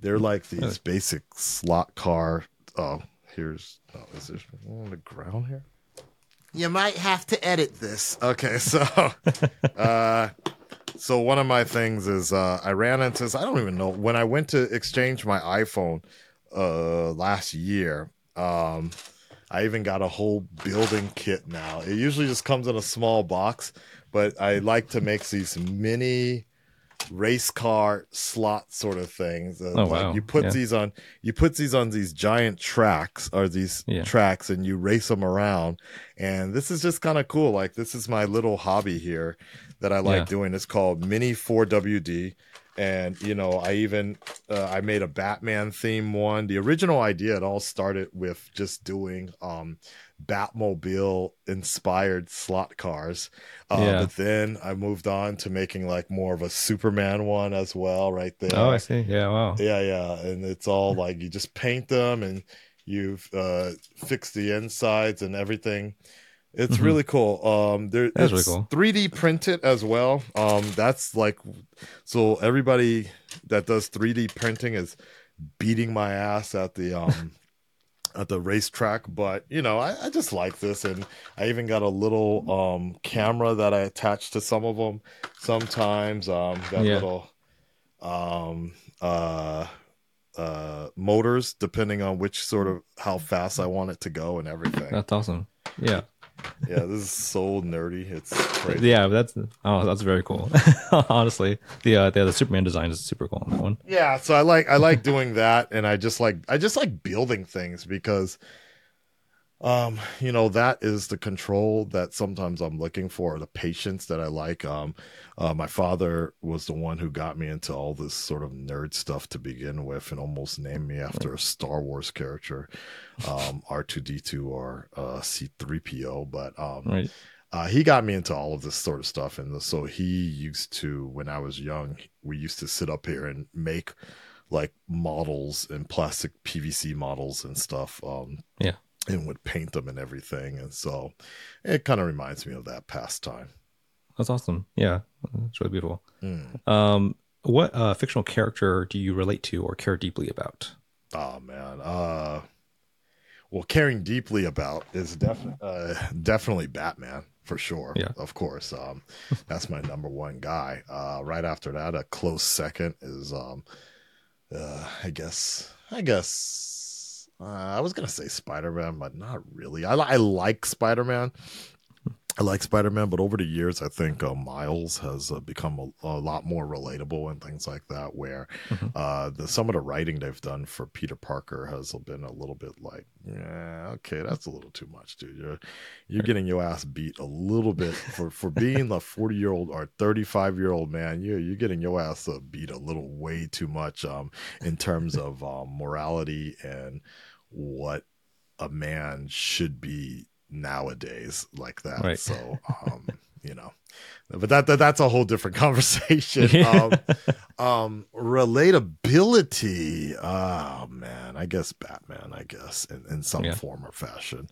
they're like these basic slot car. Oh, here's oh, is there on the ground here? You might have to edit this. Okay, so uh, so one of my things is uh, I ran into this. I don't even know when I went to exchange my iPhone uh last year. Um I even got a whole building kit now. It usually just comes in a small box, but I like to make these mini race car slot sort of things. Uh, Oh, like wow. You put Yeah. these on you put these on these giant tracks or these Yeah. tracks and you race them around. And this is just kind of cool. Like this is my little hobby here that I like Yeah. doing. It's called Mini 4WD. And you know, I even uh, I made a Batman theme one. The original idea it all started with just doing um Batmobile inspired slot cars. Uh, Yeah. But then I moved on to making like more of a Superman one as well, right there. Oh, I see. Yeah. Wow. Yeah, yeah, and it's all like you just paint them and you've uh, fixed the insides and everything. It's Mhm. really cool. Um, there, That's it's really cool. 3D printed as well. Um, that's like, so everybody that does 3D printing is beating my ass at the um at the racetrack. But you know, I, I just like this, and I even got a little um camera that I attach to some of them. Sometimes um got Yeah. little um uh uh motors depending on which sort of how fast I want it to go and everything. That's awesome. Yeah. Yeah, this is so nerdy. It's crazy. Yeah. That's oh, that's very cool. Honestly, the uh, the, the Superman design is super cool on that one. Yeah, so I like I like doing that and I just like I just like building things because um you know that is the control that sometimes I'm looking for the patience that I like um uh, my father was the one who got me into all this sort of nerd stuff to begin with and almost named me after a Star Wars character um R2D2 or uh C3PO but um Right. uh, he got me into all of this sort of stuff and so he used to when i was young we used to sit up here and make like models and plastic pvc models and stuff um Yeah. And would paint them and everything and so it kind of reminds me of that pastime That's awesome. Yeah. It's really beautiful. Mm. Um, what uh, fictional character do you relate to or care deeply about? oh man uh well caring deeply about is definitely uh definitely batman for sure Yeah. of course um that's my number one guy uh right after that a close second is um uh i guess i guess uh, i was gonna say spider-man but not really i, I like spider-man I like Spider Man, but over the years, I think uh, Miles has uh, become a, a lot more relatable and things like that. Where Mhm. uh, the some of the writing they've done for Peter Parker has been a little bit like, yeah, okay, that's a little too much, dude. You're you're getting your ass beat a little bit for for being a 40 year old or 35 year old man. You you're getting your ass uh, beat a little way too much um in terms of um, morality and what a man should be nowadays like that. Right. So um you know but that, that that's a whole different conversation. um um relatability oh man i guess batman i guess in, in some Yeah. form or fashion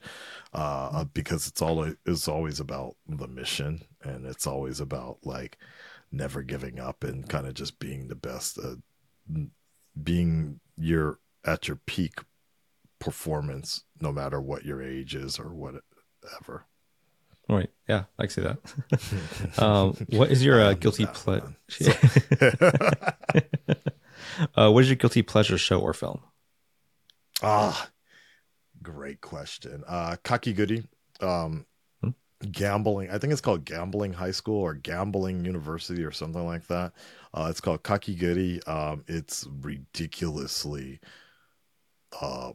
uh uh, because it's all it's always about the mission and it's always about like never giving up and kind of just being the best uh, being your at your peak performance no matter what your age is or whatever Right. Yeah, I see that. um, what is your uh, guilty pleasure? uh, what is your guilty pleasure show or film? Ah, great question. Uh, Goody. um, Hmm? gambling. I think it's called Gambling High School or Gambling University or something like that. Uh, it's called Kakegurui. Um, it's ridiculously uh,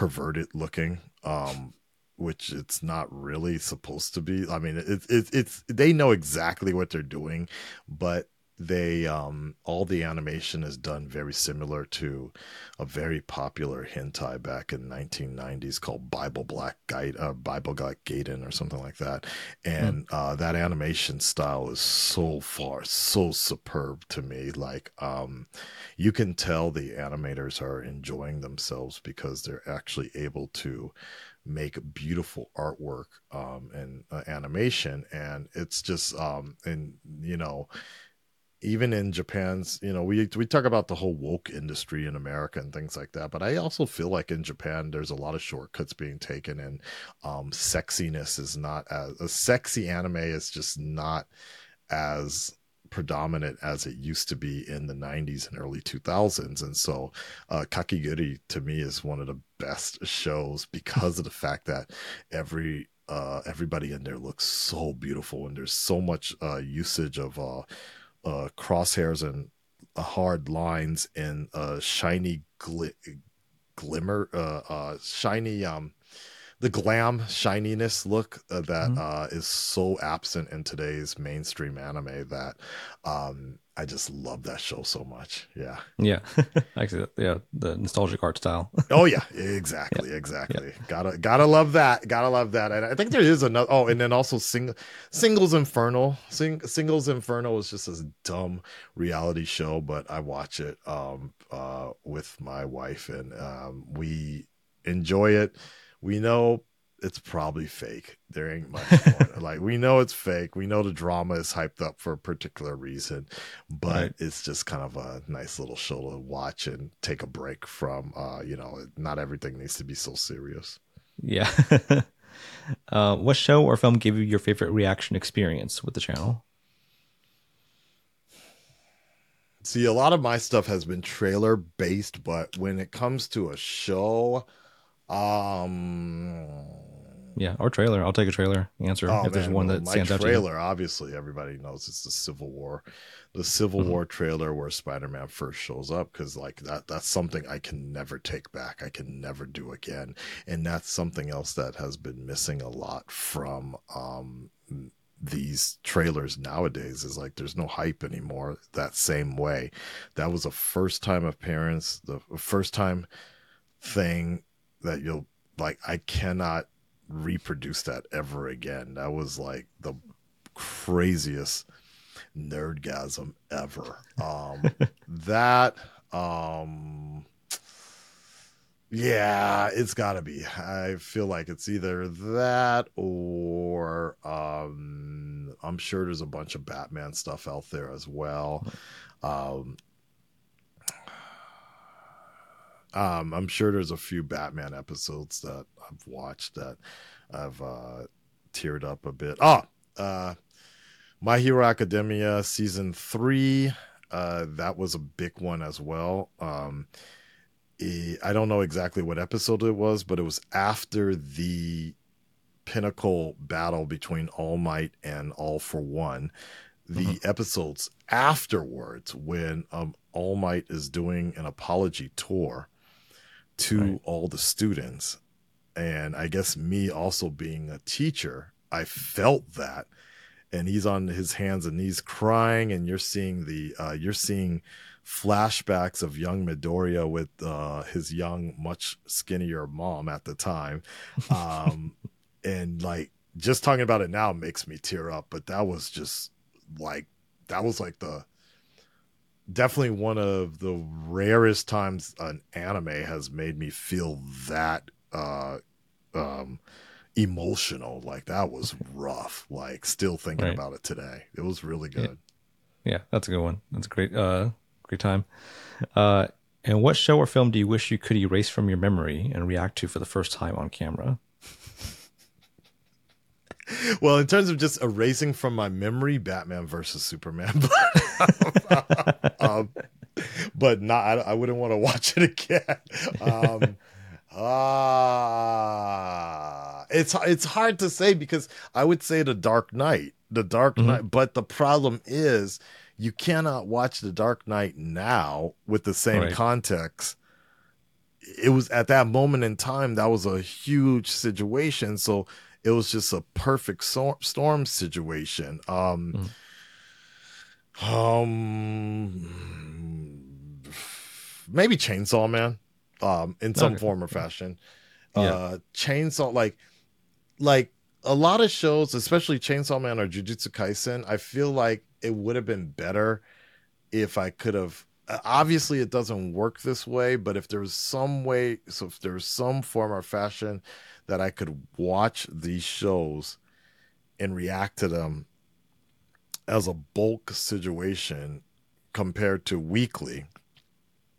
perverted looking. Um, which it's not really supposed to be. I mean, it's it's it's they know exactly what they're doing, but they um all the animation is done very similar to a very popular hentai back in 1990s called Bible Black Guide uh, Bible Black Gaiden or something like that. And uh that animation style is so far so superb to me. Like um you can tell the animators are enjoying themselves because they're actually able to make beautiful artwork um, and uh, animation. And it's just um and you know even in Japan's, you know, we we talk about the whole woke industry in America and things like that, but I also feel like in Japan there's a lot of shortcuts being taken, and um, sexiness is not as a sexy anime is just not as predominant as it used to be in the 90s and early 2000s and so uh Kakegurui to me is one of the best shows because of the fact that every uh everybody in there looks so beautiful and there's so much uh usage of uh crosshairs and uh, hard lines and uh shiny gli- glimmer uh uh shiny um the glam shininess look uh, that Mhm. uh, is so absent in today's mainstream anime that um, I just love that show so much. Yeah. Yeah, actually, yeah, the nostalgic art style. Oh yeah, exactly, exactly. Gotta gotta love that. Gotta love that. And I think there is another. Oh, and then also sing, singles Inferno. Sing, singles Inferno is just this dumb reality show, but I watch it um uh with my wife and um we enjoy it. We know it's probably fake. There ain't much more. like we know it's fake. We know the drama is hyped up for a particular reason, but Right. it's just kind of a nice little show to watch and take a break from. Uh, you know, not everything needs to be so serious. yeah. uh, what show or film gave you your favorite reaction experience with the channel? See, a lot of my stuff has been trailer based, but when it comes to a show, um Yeah, or trailer. I'll take a trailer answer Oh, if there's one well, that my stands out trailer, obviously, everybody knows it's the Civil War, the Civil Mhm. War trailer where Spider-Man first shows up because like that that's something I can never take back. I can never do again, and that's something else that has been missing a lot from um these trailers nowadays is like there's no hype anymore that same way that was a first time appearance the first time thing that you'll like i cannot reproduce that ever again. That was like the craziest nerdgasm ever. Um that um yeah it's gotta be. I feel like it's either that or um i'm sure there's a bunch of batman stuff out there as well. Um um i'm sure there's a few batman episodes that i've watched that i've uh teared up a bit. Oh uh my hero academia season three uh that was a big one as well. Um I don't know exactly what episode it was, but it was after the pinnacle battle between All Might and All for One. The episodes afterwards, when um, All Might is doing an apology tour to Right. all the students, and I guess me also being a teacher, I felt that. And he's on his hands and knees crying, and you're seeing the uh, you're seeing flashbacks of young Midoriya with uh, his young, much skinnier mom at the time. Um, and like just talking about it now makes me tear up, but that was just like, that was like the definitely one of the rarest times an anime has made me feel that uh, um, emotional. Like that was rough. Like still thinking Right. about it today. It was really good. Yeah, that's a good one. That's a great, uh, great time. Uh, and what show or film do you wish you could erase from your memory and react to for the first time on camera? Well, in terms of just erasing from my memory, Batman versus Superman, but, um, but not. I, I wouldn't want to watch it again. Um, ah, it's it's hard to say because I would say the Dark Knight, the Dark Mhm. Knight. But the problem is, you cannot watch the Dark Knight now with the same Right. context it was at that moment in time that was a huge situation so it was just a perfect storm situation um Mhm. Um, maybe Chainsaw Man, um, in some Okay. form or fashion. Yeah. Uh, Chainsaw, like, like a lot of shows, especially Chainsaw Man or Jujutsu Kaisen, I feel like it would have been better if I could have. uh, Obviously, it doesn't work this way, but if there was some way, so if there was some form or fashion that I could watch these shows and react to them as a bulk situation compared to weekly,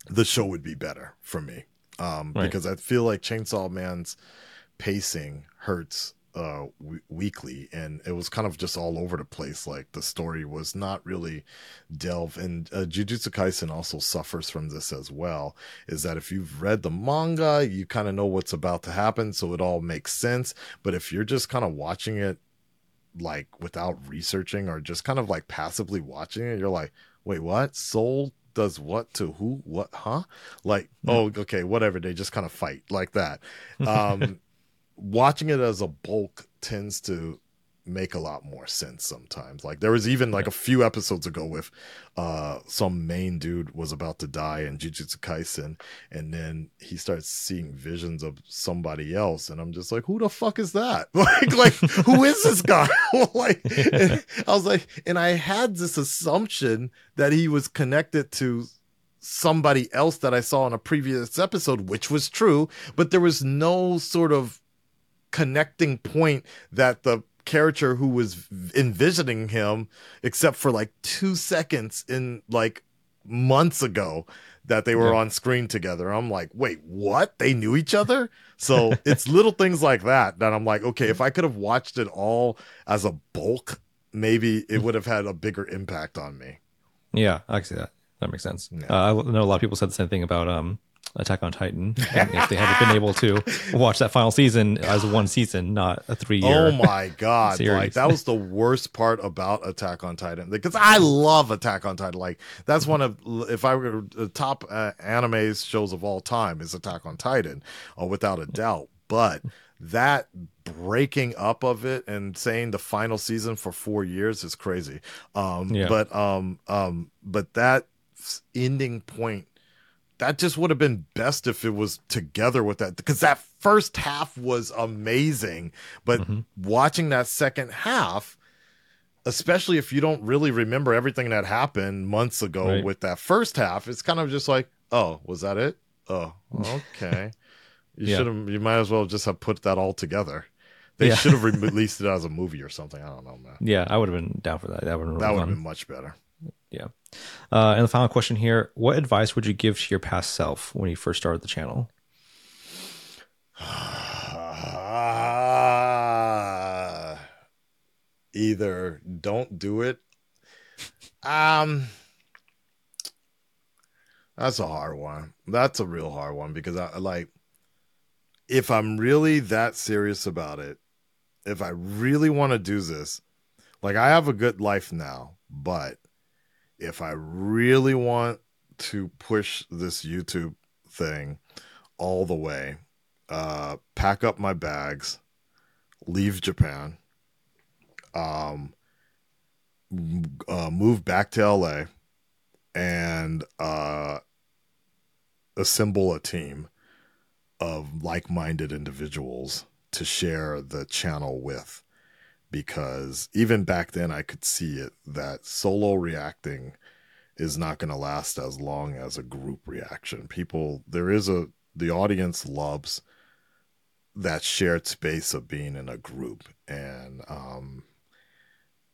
the show would be better for me. Um, Right. Because I feel like Chainsaw Man's pacing hurts uh, w- weekly, and it was kind of just all over the place. Like the story was not really delve, and uh, Jujutsu Kaisen also suffers from this as well. Is that if you've read the manga, you kind of know what's about to happen, so it all makes sense. But if you're just kind of watching it like without researching or just kind of like passively watching it, you're like, wait, what? Soul does what to who? What? Huh? Like, oh, okay, whatever. They just kind of fight like that. Um, watching it as a bulk tends to make a lot more sense sometimes. Like there was even like a few episodes ago with uh some main dude was about to die in Jujutsu Kaisen and then he starts seeing visions of somebody else and I'm just like who the fuck is that? Like like who is this guy? like I was like and I had this assumption that he was connected to somebody else that I saw in a previous episode which was true, but there was no sort of connecting point that the character who was envisioning him except for like two seconds in like months ago that they were Yeah. on screen together i'm like wait what they knew each other so it's little things like that that i'm like okay if i could have watched it all as a bulk maybe it would have had a bigger impact on me Yeah, I see that. That makes sense. Yeah. Uh, I know a lot of people said the same thing about um, Attack on Titan. If they haven't been able to watch that final season as one season, not a three year. Oh my god! series. Like that was the worst part about Attack on Titan because I love Attack on Titan. Like that's one of if I were the top uh, anime shows of all time is Attack on Titan, uh, without a doubt. But that breaking up of it and saying the final season for four years is crazy. Um, Yeah. But um, um, but that ending point that just would have been best if it was together with that because that first half was amazing but Mhm. watching that second half especially if you don't really remember everything that happened months ago Right. with that first half it's kind of just like oh was that it oh okay you Yeah. should have you might as well just have put that all together they Yeah. should have released it as a movie or something i don't know man Yeah, I would have been down for that. That would have been that would have been much better Yeah. Uh, and the final question here: What advice would you give to your past self when you first started the channel? either don't do it um that's a hard one that's a real hard one because i like if i'm really that serious about it if i really want to do this like i have a good life now but if i really want to push this youtube thing all the way uh pack up my bags leave japan um uh, move back to LA and uh assemble a team of like-minded individuals to share the channel with because even back then I could see it that solo reacting is not going to last as long as a group reaction. People there is a the audience loves that shared space of being in a group and um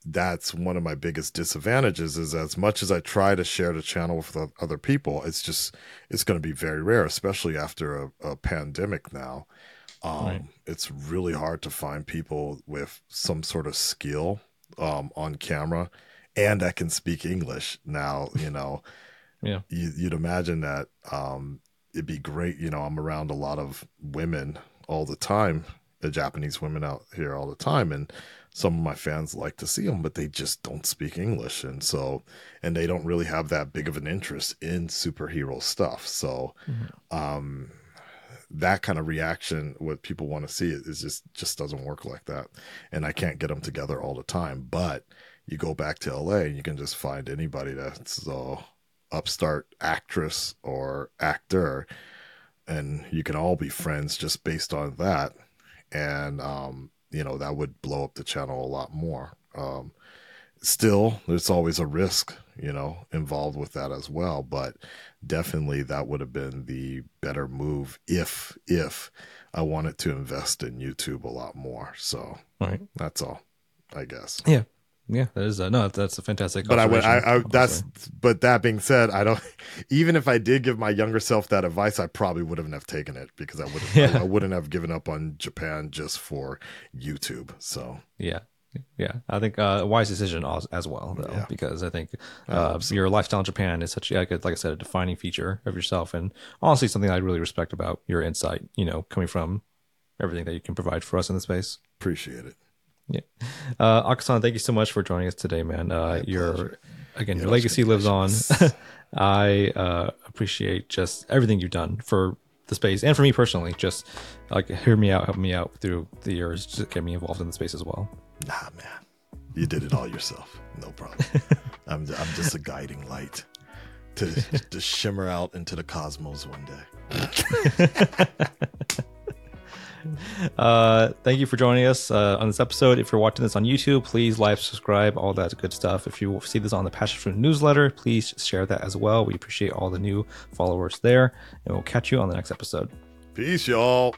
that's one of my biggest disadvantages is as much as I try to share the channel with other people, it's just it's going to be very rare, especially after a, a pandemic now. Um, Right. It's really hard to find people with some sort of skill um, on camera and that can speak English. Now, you know, Yeah. you, you'd imagine that um, it'd be great. You know, I'm around a lot of women all the time, the Japanese women out here all the time, and some of my fans like to see them, but they just don't speak English, and so and they don't really have that big of an interest in superhero stuff. So, um, that kind of reaction, what people want to see, is just just doesn't work like that, and I can't get them together all the time, but you go back to LA and you can just find anybody that's a upstart actress or actor, and you can all be friends just based on that. And um, you know that would blow up the channel a lot more. Um, still, there's always a risk, you know, involved with that as well. But definitely, that would have been the better move if if I wanted to invest in YouTube a lot more. So Right. that's all, I guess. Yeah. Yeah, that is uh, no, that's a fantastic. But I would, I, I that's. But that being said, I don't. Even if I did give my younger self that advice, I probably wouldn't have taken it because I would. Yeah. I, I wouldn't have given up on Japan just for YouTube. So yeah, yeah. I think uh, a wise decision as, well, though, Yeah. because I think uh, your lifestyle in Japan is such, like, like I said, a defining feature of yourself, and honestly, something I really respect about your insight. You know, coming from everything that you can provide for us in the space. appreciate it. Yeah, uh, Akasan, thank you so much for joining us today, man. Uh, your again, your legacy lives on. I uh, appreciate just everything you've done for the space and for me personally. Just like hear me out, help me out through the years, just get me involved in the space as well. Nah, man, you did it all yourself. No problem. I'm I'm just a guiding light to to shimmer out into the cosmos one day. Uh, thank you for joining us uh, on this episode. If you're watching this on YouTube, please like, subscribe, all that good stuff. If you see this on the Passionfruit newsletter, please share that as well. We appreciate all the new followers there, and we'll catch you on the next episode. Peace, y'all.